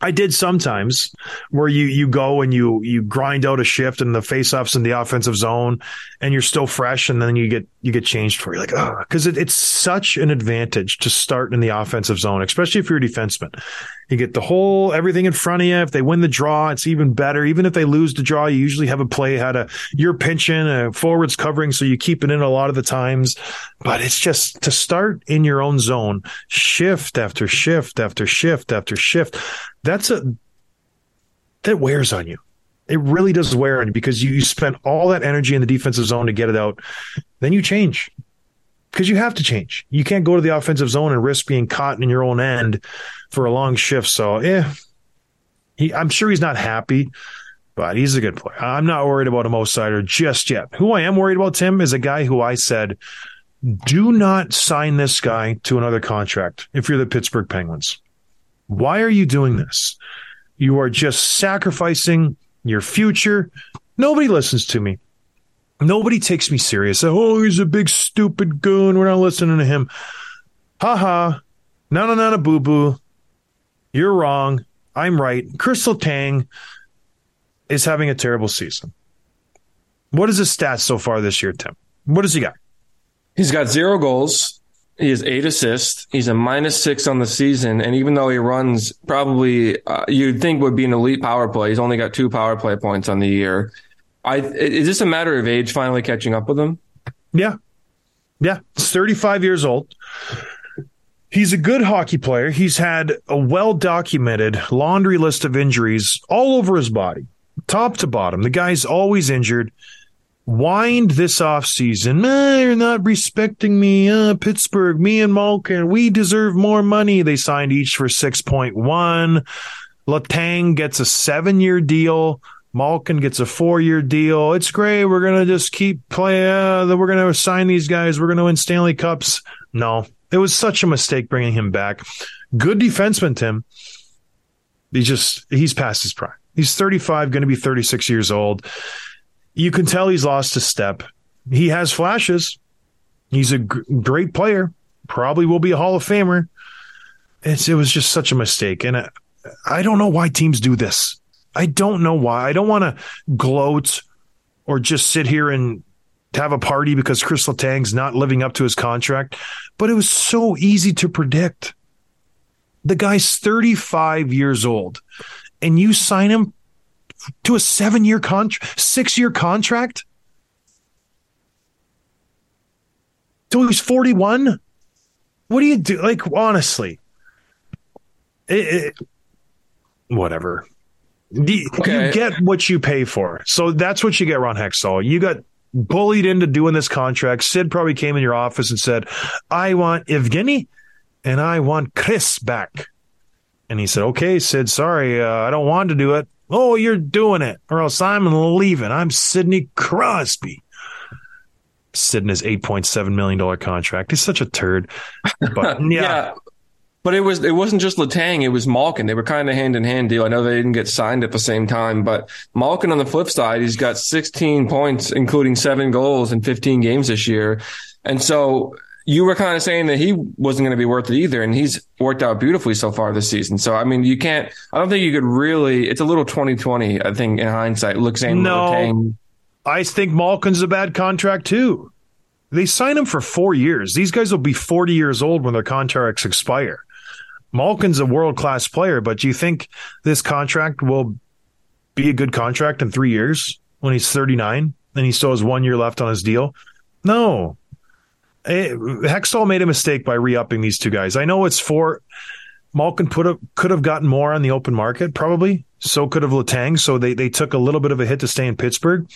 I did sometimes where you you go and you you grind out a shift and the faceoffs in the offensive zone and you're still fresh and then you get you get changed for. You're like, oh, because it, it's such an advantage to start in the offensive zone, especially if you're a defenseman. You get the whole everything in front of you. If they win the draw, it's even better. Even if they lose the draw, you usually have a play how to you're pinching, uh, forwards covering, so you keep it in a lot of the times. But it's just to start in your own zone, shift after shift after shift after shift. That's a that wears on you. It really does wear on you because you, you spend all that energy in the defensive zone to get it out. Then you change because you have to change. You can't go to the offensive zone and risk being caught in your own end for a long shift. So, yeah, I'm sure he's not happy, but he's a good player. I'm not worried about him Mo Seider just yet. Who I am worried about, Tim, is a guy who I said, do not sign this guy to another contract if you're the Pittsburgh Penguins. Why are you doing this? You are just sacrificing your future. Nobody listens to me. Nobody takes me serious. Oh, he's a big stupid goon. We're not listening to him. Ha ha. No, no, no, no, boo boo. You're wrong. I'm right. Chris Letang is having a terrible season. What is his stats so far this year, Tim? What does he got? He's got zero goals. He has eight assists. He's a minus six on the season. And even though he runs probably, uh, you'd think would be an elite power play, he's only got two power play points on the year. I, is this a matter of age finally catching up with him? Yeah. Yeah. He's 35 years old. He's a good hockey player. He's had a well documented laundry list of injuries all over his body, top to bottom. The guy's always injured. Whined this offseason. Eh, you're not respecting me. Uh, Pittsburgh, me and Malkin, we deserve more money. They signed each for 6.1. Letang gets a seven year deal. Malkin gets a four year deal. It's great. We're going to just keep playing. Uh, we're going to sign these guys. We're going to win Stanley Cups. No, it was such a mistake bringing him back. Good defenseman, Tim. He just, he's past his prime. He's 35, going to be 36 years old. You can tell he's lost a step. He has flashes. He's a g- great player. Probably will be a Hall of Famer. It's, it was just such a mistake. And I, I don't know why teams do this. I don't know why. I don't want to gloat or just sit here and have a party because Chris Letang's not living up to his contract, but it was so easy to predict. The guy's 35 years old and you sign him to a seven year contract, six year contract. Till he's 41. What do you do? Like, honestly, it, it, whatever. The, Okay. You get what you pay for. So that's what you get, Ron Hextall. You got bullied into doing this contract. Sid probably came in your office and said, I want Evgeny and I want Chris back. And he said, okay, Sid, sorry, uh, I don't want to do it. Oh, you're doing it, or else I'm leaving. I'm Sidney Crosby. Sid in his $8.7 million contract. He's such a turd. [LAUGHS] But yeah. But it was it wasn't just Letang, it was Malkin. They were kind of hand in hand deal. I know they didn't get signed at the same time, but Malkin on the flip side, he's got 16 points, including seven goals in 15 games this year. And so you were kind of saying that he wasn't going to be worth it either, and he's worked out beautifully so far this season. So I mean, you can't. I don't think you could really. It's a little 2020, I think, in hindsight. Look, saying No. Letang. I think Malkin's a bad contract too. They sign him for four years. These guys will be 40 years old when their contracts expire. Malkin's a world class player, but do you think this contract will be a good contract in three years when he's 39 and he still has one year left on his deal? No. Eh, Hextall made a mistake by re upping these two guys. I know it's for Malkin put up, could have gotten more on the open market, probably. So could have Letang. So they, they took a little bit of a hit to stay in Pittsburgh.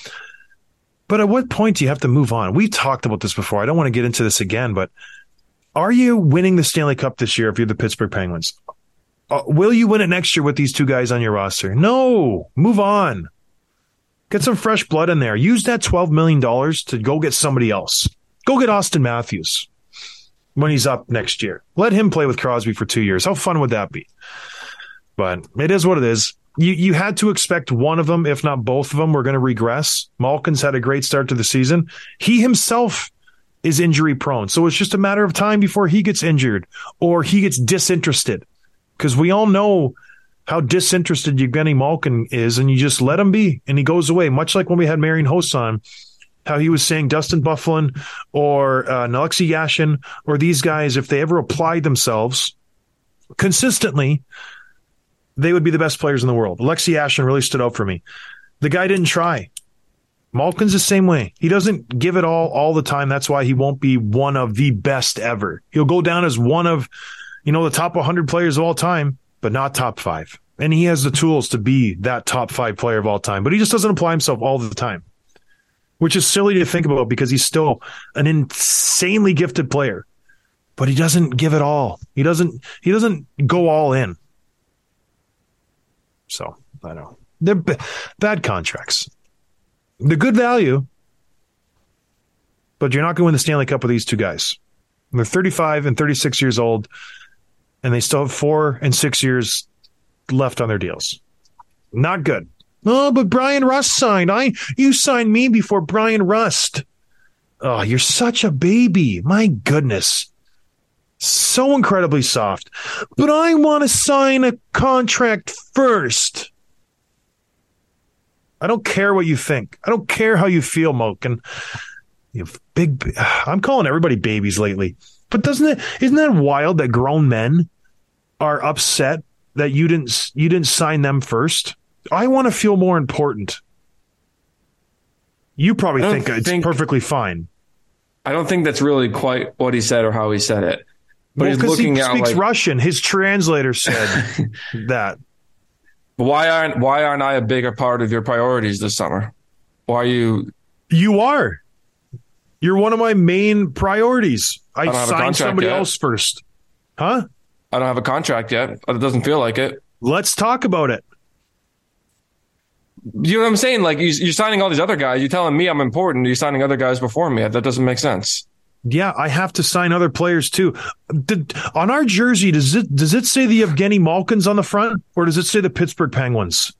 But at what point do you have to move on? We've talked about this before. I don't want to get into this again, but are you winning the Stanley Cup this year if you're the Pittsburgh Penguins? Uh, will you win it next year with these two guys on your roster? No. Move on. Get some fresh blood in there. Use that $12 million to go get somebody else. Go get Auston Matthews when he's up next year. Let him play with Crosby for two years. How fun would that be? But it is what it is. You you had to expect one of them, if not both of them, were going to regress. Malkin's had a great start to the season. He himself is injury prone, so it's just a matter of time before he gets injured or he gets disinterested. Because we all know how disinterested Evgeny Malkin is, and you just let him be, and he goes away. Much like when we had Marian Hossa on, how he was saying Dustin Byfuglien or uh, Alexei Yashin or these guys, if they ever applied themselves consistently, they would be the best players in the world. Alexei Yashin really stood out for me. The guy didn't try. Malkin's the same way. He doesn't give it all all the time. That's why he won't be one of the best ever. He'll go down as one of, you know, the top 100 players of all time, but not top five. And he has the tools to be that top five player of all time, but he just doesn't apply himself all the time, which is silly to think about because he's still an insanely gifted player, but he doesn't give it all. He doesn't, he doesn't go all in. So I know they're b- bad contracts. The good value, but you're not going to win the Stanley Cup with these two guys. They're 35 and 36 years old, and they still have four and six years left on their deals. Not good. Oh, but Bryan Rust signed. I you signed me before Bryan Rust. Oh, you're such a baby. My goodness. So incredibly soft. But I want to sign a contract first. I don't care what you think. I don't care how you feel, Malkin. You big. I'm calling everybody babies lately. But doesn't it? Isn't that wild that grown men are upset that you didn't you didn't sign them first? I want to feel more important. You probably I don't think it's perfectly fine. I don't think that's really quite what he said or how he said it. But Well, he's looking he at speaks like, Russian. His translator [LAUGHS] said that. why aren't why aren't I a bigger part of your priorities this summer? Why are you? You are. You're one of my main priorities. I, a signed somebody yet. else first. Huh? I don't have a contract yet. It doesn't feel like it. Let's talk about it. You know what I'm saying? Like you, you're signing all these other guys. You're telling me I'm important. You're signing other guys before me. That doesn't make sense. Yeah, I have to sign other players too. Did, on our jersey, does it does it say the Evgeny Malkins on the front, or does it say the Pittsburgh Penguins?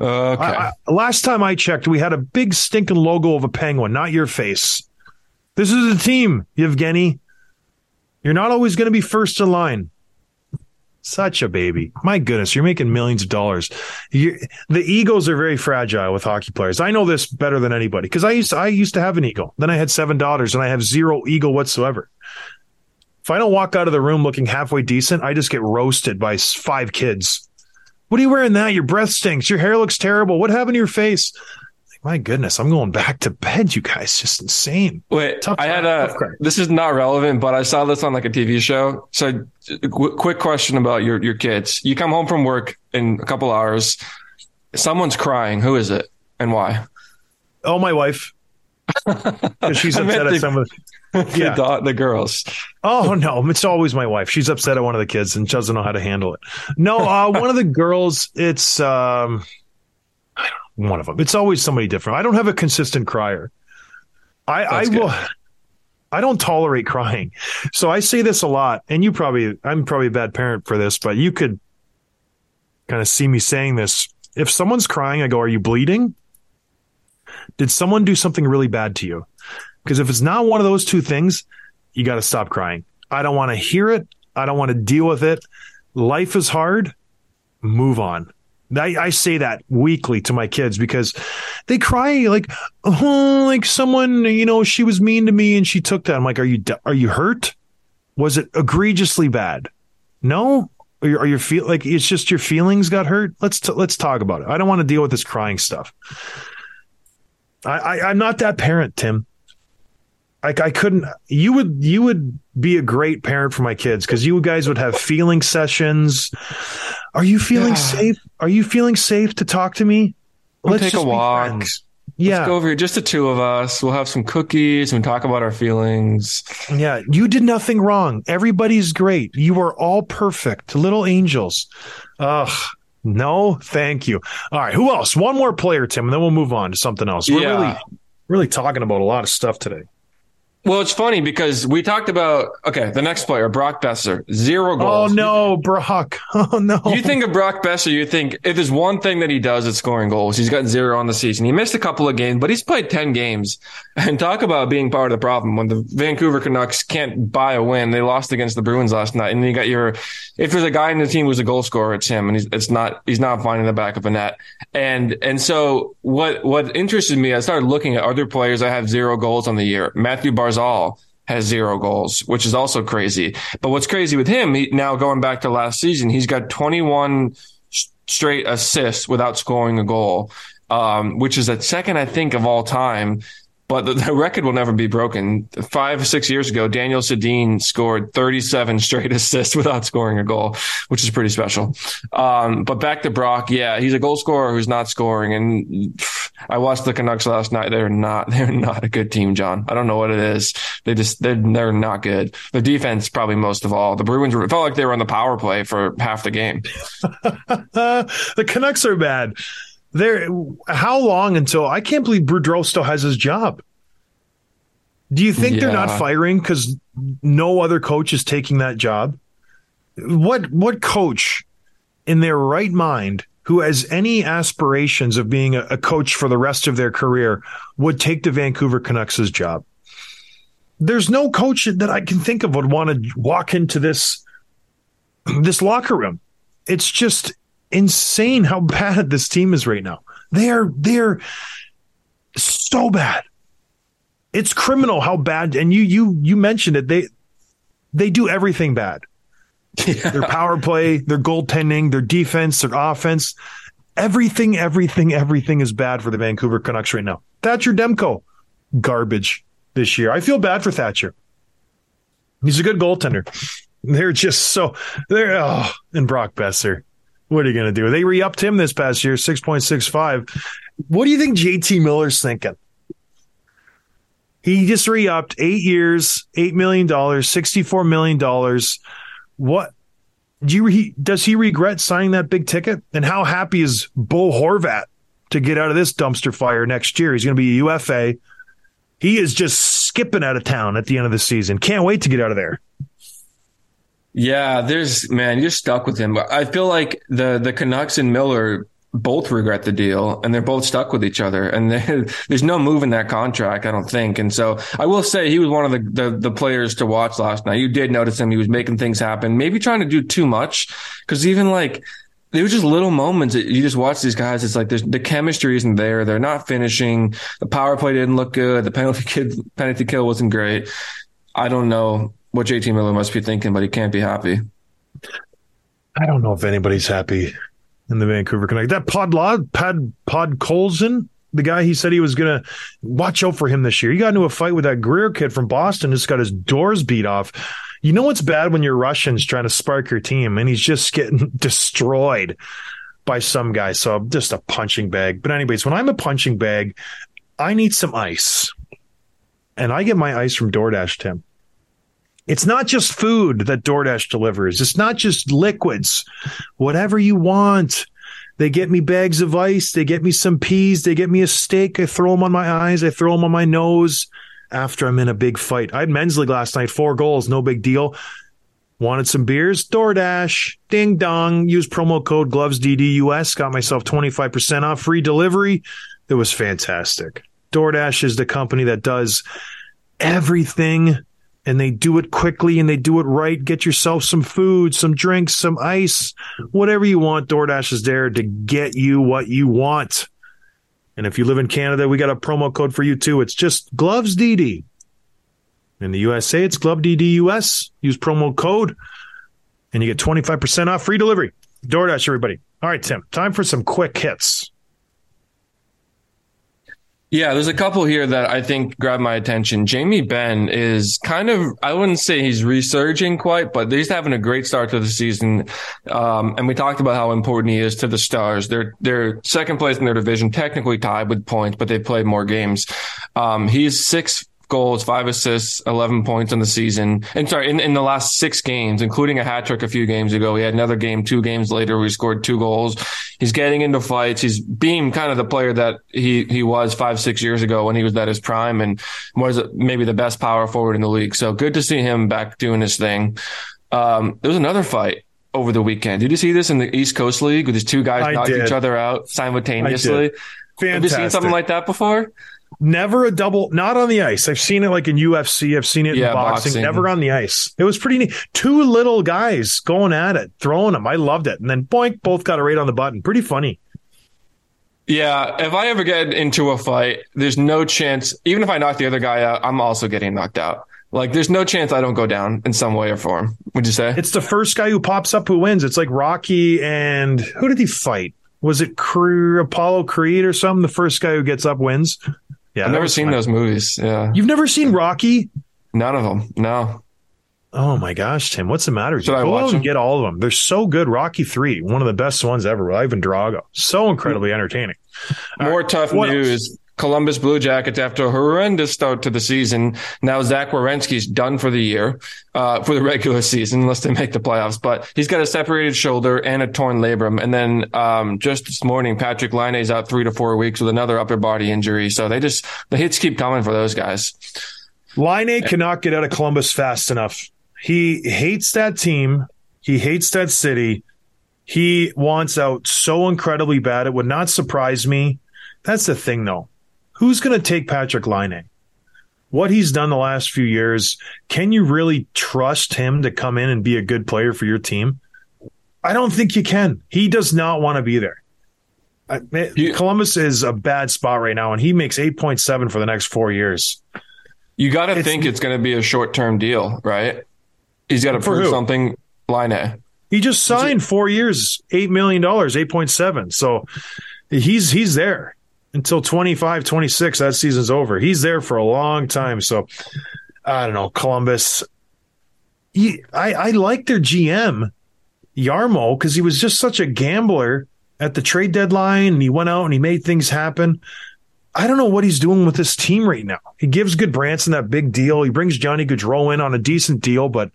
Uh, okay. I, I, last time I checked, we had a big stinking logo of a penguin, not your face. This is a team, Evgeny. You're not always going to be first in line. Such a baby. My goodness, you're making millions of dollars. you the egos are very fragile with hockey players. I know this better than anybody because I used to, I used to have an ego. Then I had seven daughters, and I have zero ego whatsoever. If I don't walk out of the room looking halfway decent, I just get roasted by five kids. What are you wearing that? Your breath stinks. Your hair looks terrible. What happened to your face? Like, my goodness, I'm going back to bed. You guys, just insane. Wait, Tough I had crowd, a. tough. This is not relevant, but I saw this on like a TV show. So, qu- quick question about your your kids. You come home from work in a couple hours. Someone's crying. Who is it and why? Oh, my wife. [LAUGHS] 'Cause she's upset at the- some of the. [LAUGHS] The, Yeah. da- the girls. Oh no, it's always my wife. She's upset at one of the kids and doesn't know how to handle it. No, uh, one of the girls. It's um, I don't know, one of them. It's always somebody different. I don't have a consistent crier. I I good. will. [LAUGHS] I don't tolerate crying, so I say this a lot. And you probably, I'm probably a bad parent for this, but you could kind of see me saying this. If someone's crying, I go, "Are you bleeding? Did someone do something really bad to you?" Because if it's not one of those two things, you got to stop crying. I don't want to hear it. I don't want to deal with it. Life is hard. Move on. I, I say that weekly to my kids because they cry like, oh, like someone, you know, she was mean to me and she took that. I'm like, are you, are you hurt? Was it egregiously bad? No. Are you, are you feel like it's just your feelings got hurt? Let's t- let's talk about it. I don't want to deal with this crying stuff. I, I I'm not that parent, Tim. Like I couldn't. You would you would be a great parent for my kids because you guys would have feeling sessions. Are you feeling Yeah. safe? Are you feeling safe to talk to me? We'll take a walk. Yeah, Let's go over here. Just the two of us. We'll have some cookies and talk about our feelings. yeah. You did nothing wrong. Everybody's great. You are all perfect, little angels. Ugh. No, thank you. All right, who else? One more player, Tim, and then we'll move on to something else. We're Yeah. really, really talking about a lot of stuff today. Well, it's funny because we talked about okay, the next player, Brock Boeser, zero oh, goals. Oh no, Brock. [LAUGHS] Oh no. You think of Brock Boeser, you think if there's one thing that he does, it's scoring goals. He's got zero on the season. He missed a couple of games, but he's played 10 games. [LAUGHS] And talk about being part of the problem when the Vancouver Canucks can't buy a win. They lost against the Bruins last night. And you got your, if there's a guy in the team who's a goal scorer, it's him. And he's, it's not, he's not finding the back of a net. And, and so what, what interested me, I started looking at other players that have zero goals on the year. Mathew Barzal has zero goals, which is also crazy. But what's crazy with him, he, now going back to last season, he's got 21 s- straight assists without scoring a goal, um, which is at second, I think, of all time. But the, the record will never be broken. Five, six years ago, Daniel Sedin scored 37 straight [LAUGHS] assists without scoring a goal, which is pretty special. Um, but back to Brock. Yeah, he's a goal scorer who's not scoring. And I watched the Canucks last night. They're not, [LAUGHS] they're not a good team, John. I don't know what it is. They just, they're, they're not good. The defense, probably most of all. The Bruins were, felt like they were on the power play for half the game. [LAUGHS] the Canucks are bad. They're how long until I can't believe Boudreau still has his job. Do you think they're not firing because no other coach is taking that job? What what coach in their right mind who has any aspirations of being a, a coach for the rest of their career would take the Vancouver Canucks' job? There's no coach that I can think of would want to walk into this this locker room. It's just insane how [LAUGHS] bad this team is right now. They're they're so bad. It's criminal how bad and you you you mentioned it. They they do everything bad. Their power play, their goaltending, their defense, their offense. Everything, everything, everything is bad for the Vancouver Canucks right now. Thatcher Demko, garbage this year. I feel bad for Thatcher. He's a good goaltender. They're just so they're oh, and Brock Boeser. What are you going to do? They re-upped him this past year, six point six five. What do you think JT Miller's thinking? He just re-upped eight years, eight million dollars, sixty-four million dollars. What do you? He, does he regret signing that big ticket? And how happy is Bo Horvat to get out of this dumpster fire next year? He's going to be a UFA. He is just skipping out of town at the end of the season. Can't wait to get out of there. Yeah, there's man, you're stuck with him. But I feel like the the Canucks and Miller both regret the deal, and they're both stuck with each other. And [LAUGHS] there- there's no move in that contract, I don't think. And so I will say he was one of the, the the players to watch last night. You did notice him; he was making things happen, maybe trying to do too much, because even like. There were just little moments that you just watch these guys. It's like the chemistry isn't there. They're not finishing. The power play didn't look good. The penalty [LAUGHS] kid, penalty kill wasn't great. I don't know what JT Miller must be thinking, but he can't be happy. I don't know if anybody's happy in the Vancouver Canucks. That Pod Lod, Pod Podkolzin, the guy he said he was gonna watch out for him this year. He got into a fight with that Greer kid from Boston, just got his doors beat off. You know what's bad when you're Russians trying to spark your team and he's just getting [LAUGHS] destroyed by some guy. So I'm just a punching bag. But anyways, when I'm a punching bag, I need some ice. And I get my ice from DoorDash, Tim. It's not just food that DoorDash delivers. It's not just liquids. Whatever you want. They get me bags of ice. They get me some peas. They get me a steak. I throw them on my eyes. I throw them on my nose after I'm in a big fight. I had men's league last night, four goals, no big deal. Wanted some beers? DoorDash. Ding dong. Use promo code GlovesDDUS. Got myself 25% off free delivery. It was fantastic. DoorDash is the company that does everything and they do it quickly and they do it right. Get yourself some food, some drinks, some ice, whatever you want. DoorDash is there to get you what you want. And if you live in Canada, we got a promo code for you too. It's just Gloves DD. In the USA, it's Glove DDUS. Use promo code and you get 25% off free delivery. DoorDash, everybody. All right, Tim, time for some quick hits. Yeah, there's a couple here that I think grab my attention. Jamie Benn is kind of, I wouldn't say he's resurging quite, but he's having a great start to the season. Um, and we talked about how important he is to the Stars. They're, they're second place in their division, technically tied with points, but they played more games. Um, he's six goals, five assists, 11 points in the season. And sorry, in, in the last six games, including a hat trick a few games ago. He had another game two games later where he scored two goals. He's getting into fights. He's being kind of the player that he, he was five, six years ago when he was at his prime and was maybe the best power forward in the league. So good to see him back doing his thing. Um, there was another fight over the weekend. Did you see this in the East Coast League with these two guys I knock did. each other out simultaneously? Fantastic. Have you seen something like that before? Never a double, not on the ice. I've seen it like in UFC. I've seen it Yeah, in boxing, boxing. never on the ice. It was pretty neat. Two little guys going at it, throwing them. I loved it. And then boink, both got it right on the button. Pretty funny. Yeah, if I ever get into a fight, there's no chance, even if I knock the other guy out, I'm also getting knocked out. Like, there's no chance I don't go down in some way or form. Would you say? It's the first guy who pops up who wins. It's like Rocky and who did he fight? Was it Cre- Apollo Creed or something? The first guy who gets up wins. Yeah, I've never seen fun. those movies. Yeah. You've never seen Rocky? None of them. No. Oh my gosh, Tim, what's the matter? Should you? I Go watch and them? get all of them. They're so good. Rocky Three, one of the best ones ever. with Ivan Drago, so incredibly hmm. entertaining. More tough what news. Columbus Blue Jackets, after a horrendous start to the season, now Zach Werenski's done for the year, uh, for the [LAUGHS] regular season, unless they make the playoffs. But he's got a separated shoulder and a torn labrum. And then um, just this morning, Patrik Laine's out three to four weeks with another upper body injury. So they just the hits keep coming for those guys. Laine cannot get out of Columbus fast enough. He hates that team. He hates that city. He wants out so incredibly bad. It would not surprise me. That's the thing, though. Who's going to take Patrik Laine? What he's done the last few years, can you really trust him to come in and be a good player for your team? I don't think you can. He does not want to be there. I, You- Columbus is a bad spot right now, and he makes 8.7 for the next four years. You got to think it's going to be a short term deal, right? He's got to prove who? something. Laine He just signed four years, eight million dollars, eight point seven. So he's he's there until 25, 26. That season's over. He's there for a long time. So I don't know, Columbus. He, I I like their GM Jarmo because he was just such a gambler at the trade deadline, and he went out and he made things happen. I don't know what he's doing with this team right now. He gives Gudbranson that big deal. He brings Johnny Gaudreau in on a decent deal, but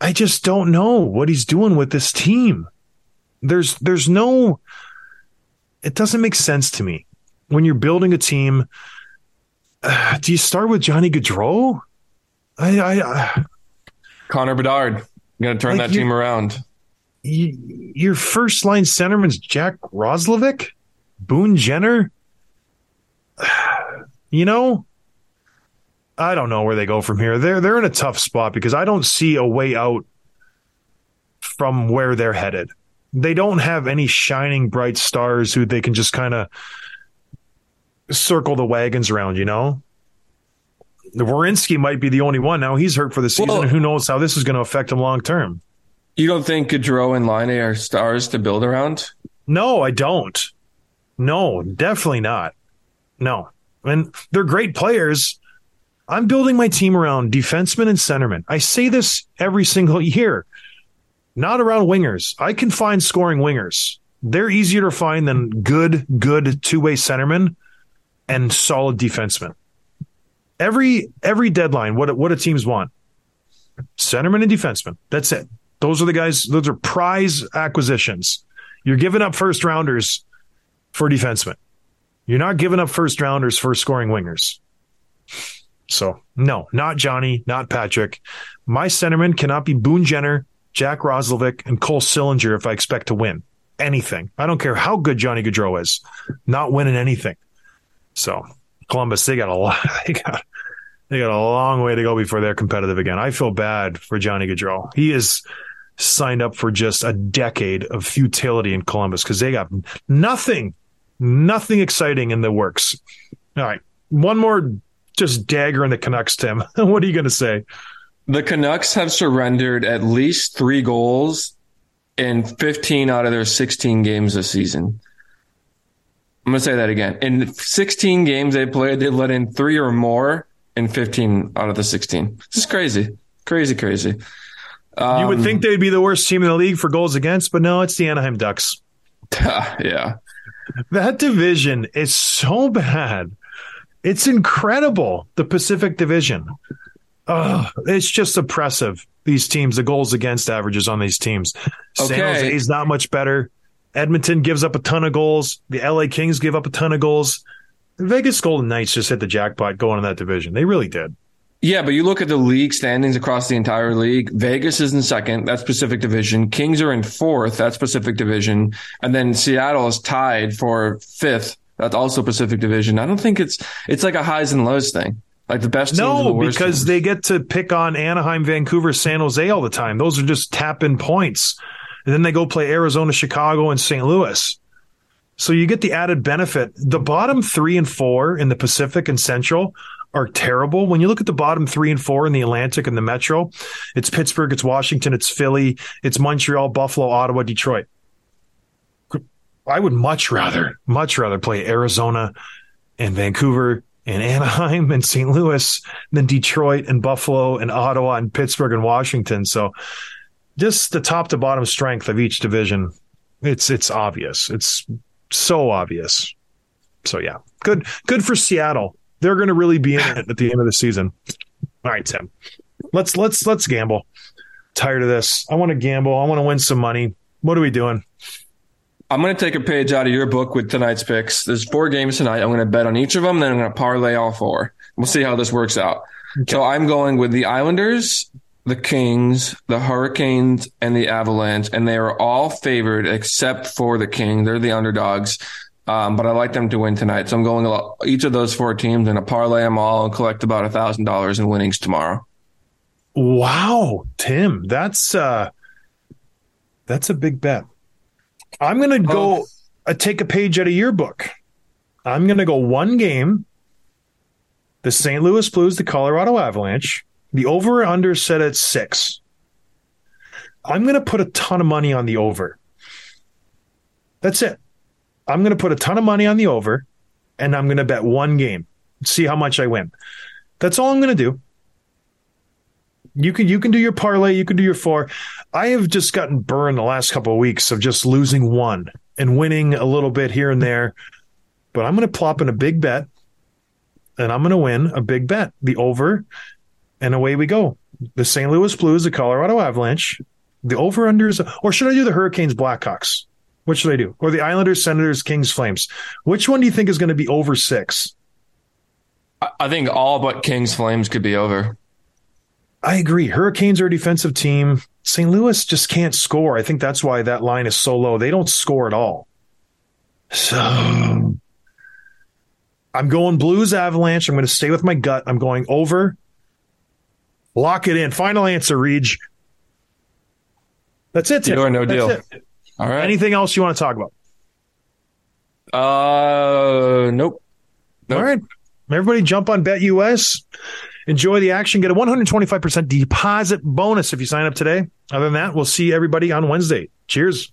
I just don't know what he's doing with this team. There's there's no it doesn't make sense to me. When you're building a team, uh, [SIGHS] do you start with Johnny Gaudreau? I, I, I Connor Bedard going to turn Like that team around. y- your first line centerman's Jack Roslovic, Boone Jenner. [SIGHS] You know, I don't know where they go from here. They're they're in a tough spot because I don't see a way out from where they're headed. They don't have any shining bright stars who they can just kind of circle the wagons around, you know? The Werenski might be the only one now. He's hurt for the season, Well- who knows how this is going to affect him long term. You don't think Gaudreau and Laine are stars to build around? No, I don't. No, definitely not. No. And they're great players. I'm building my team around defensemen and centermen. I say this every single year. Not around wingers. I can find scoring wingers. They're easier to find than good, good two-way centermen and solid defensemen. Every every deadline, what what do teams want? Centerman and defenseman. That's it. Those are the guys. Those are prize acquisitions. You're giving up first rounders for defensemen. You're not giving up first rounders for scoring wingers. So no, not Johnny, not Patrick. My centerman cannot be Boone Jenner, Jack Roslovic, and Cole Sillinger if I expect to win anything. I don't care how good Johnny Gaudreau is, not winning anything. So Columbus, they got a lot. [LAUGHS] They got they got a long way to go before they're competitive again. I feel bad for Johnny Gaudreau. He is signed up for just a decade of futility in Columbus because they got nothing, nothing exciting in the works. All right, one more just dagger in the Canucks, Tim. [LAUGHS] what are you going to say? The Canucks have surrendered at least three goals in 15 out of their 16 games this season. I'm going to say that again. In 16 games they played, they've let in three or more in 15 out of the 16. This is crazy. Crazy, crazy. you would think um, they'd be the worst team in the league for goals against, but no, it's the Anaheim Ducks. [LAUGHS] yeah. That division is so bad. It's incredible. The Pacific Division. Ugh, it's just oppressive. These teams, the goals against averages on these teams. San Okay. Jose is not much better. Edmonton gives up a ton of goals. The LA Kings give up a ton of goals. The Vegas Golden Knights just hit the jackpot going in that division. They really did. Yeah, but you look at the league standings across the entire league. Vegas is in second. That's Pacific Division. Kings are in fourth. That's Pacific Division. And then Seattle is tied for fifth. That's also Pacific Division. I don't think it's it's like a highs and lows thing. Like the best the No, worst because teams. they get to pick on Anaheim, Vancouver, San Jose all the time. Those are just tap in points. And then they go play Arizona, Chicago, and St. Louis. So you get the added benefit. The bottom three and four in the Pacific and Central are terrible. When you look at the bottom three and four in the Atlantic and the Metro, it's Pittsburgh, it's Washington, it's Philly, it's Montreal, Buffalo, Ottawa, Detroit. I would much rather, much rather play Arizona and Vancouver and Anaheim and St. Louis than Detroit and Buffalo and Ottawa and Pittsburgh and Washington. So just the top to bottom strength of each division. It's it's obvious. It's so obvious. So yeah. Good good for Seattle. They're gonna really be in it at the end of the season. All right, Tim. Let's let's let's gamble. Tired of this. I want to gamble. I want to win some money. What are we doing? I'm going to take a page out of your book with tonight's picks. There's four games tonight. I'm going to bet on each of them, then I'm going to parlay all four. We'll see how this works out. So I'm going with the Islanders, the Kings, the Hurricanes, and the Avalanche, and they are all favored except for the King. They're the underdogs. Um, but I like them to win tonight. So I'm going a lot, each of those four teams and a parlay them all and collect about a thousand dollars in winnings tomorrow. Wow, Tim, that's uh that's a big bet. I'm going to go uh, take a page out of your book. I'm going to go one game. The St. Louis Blues, the Colorado Avalanche. The over under set at 6. I'm going to put a ton of money on the over. That's it. I'm going to put a ton of money on the over and I'm going to bet one game. See how much I win. That's all I'm going to do. You can you can do your parlay, you can do your four. I have just gotten burned the last couple of weeks of just losing one and winning a little bit here and there. But I'm going to plop in a big bet, and I'm going to win a big bet, the over, and away we go. The St. Louis Blues, the Colorado Avalanche, the over unders, or should I do the Hurricanes Blackhawks? What should I do? Or the Islanders, Senators, Kings, Flames? Which one do you think is going to be over six? I- I think all but Kings Flames could be over. I agree. Hurricanes are a defensive team. St. Louis just can't score. I think that's why that line is so low. They don't score at all. So I'm going Blues Avalanche. I'm going to stay with my gut. I'm going over. Lock it in. Final answer, Reg. That's it. Tim. Deal or no That's deal. it. All right. Anything else you want to talk about? Uh, nope. Nope. All right. Everybody jump on BetUS. Enjoy the action. Get a 125% deposit bonus if you sign up today. Other than that, we'll see everybody on Wednesday. Cheers.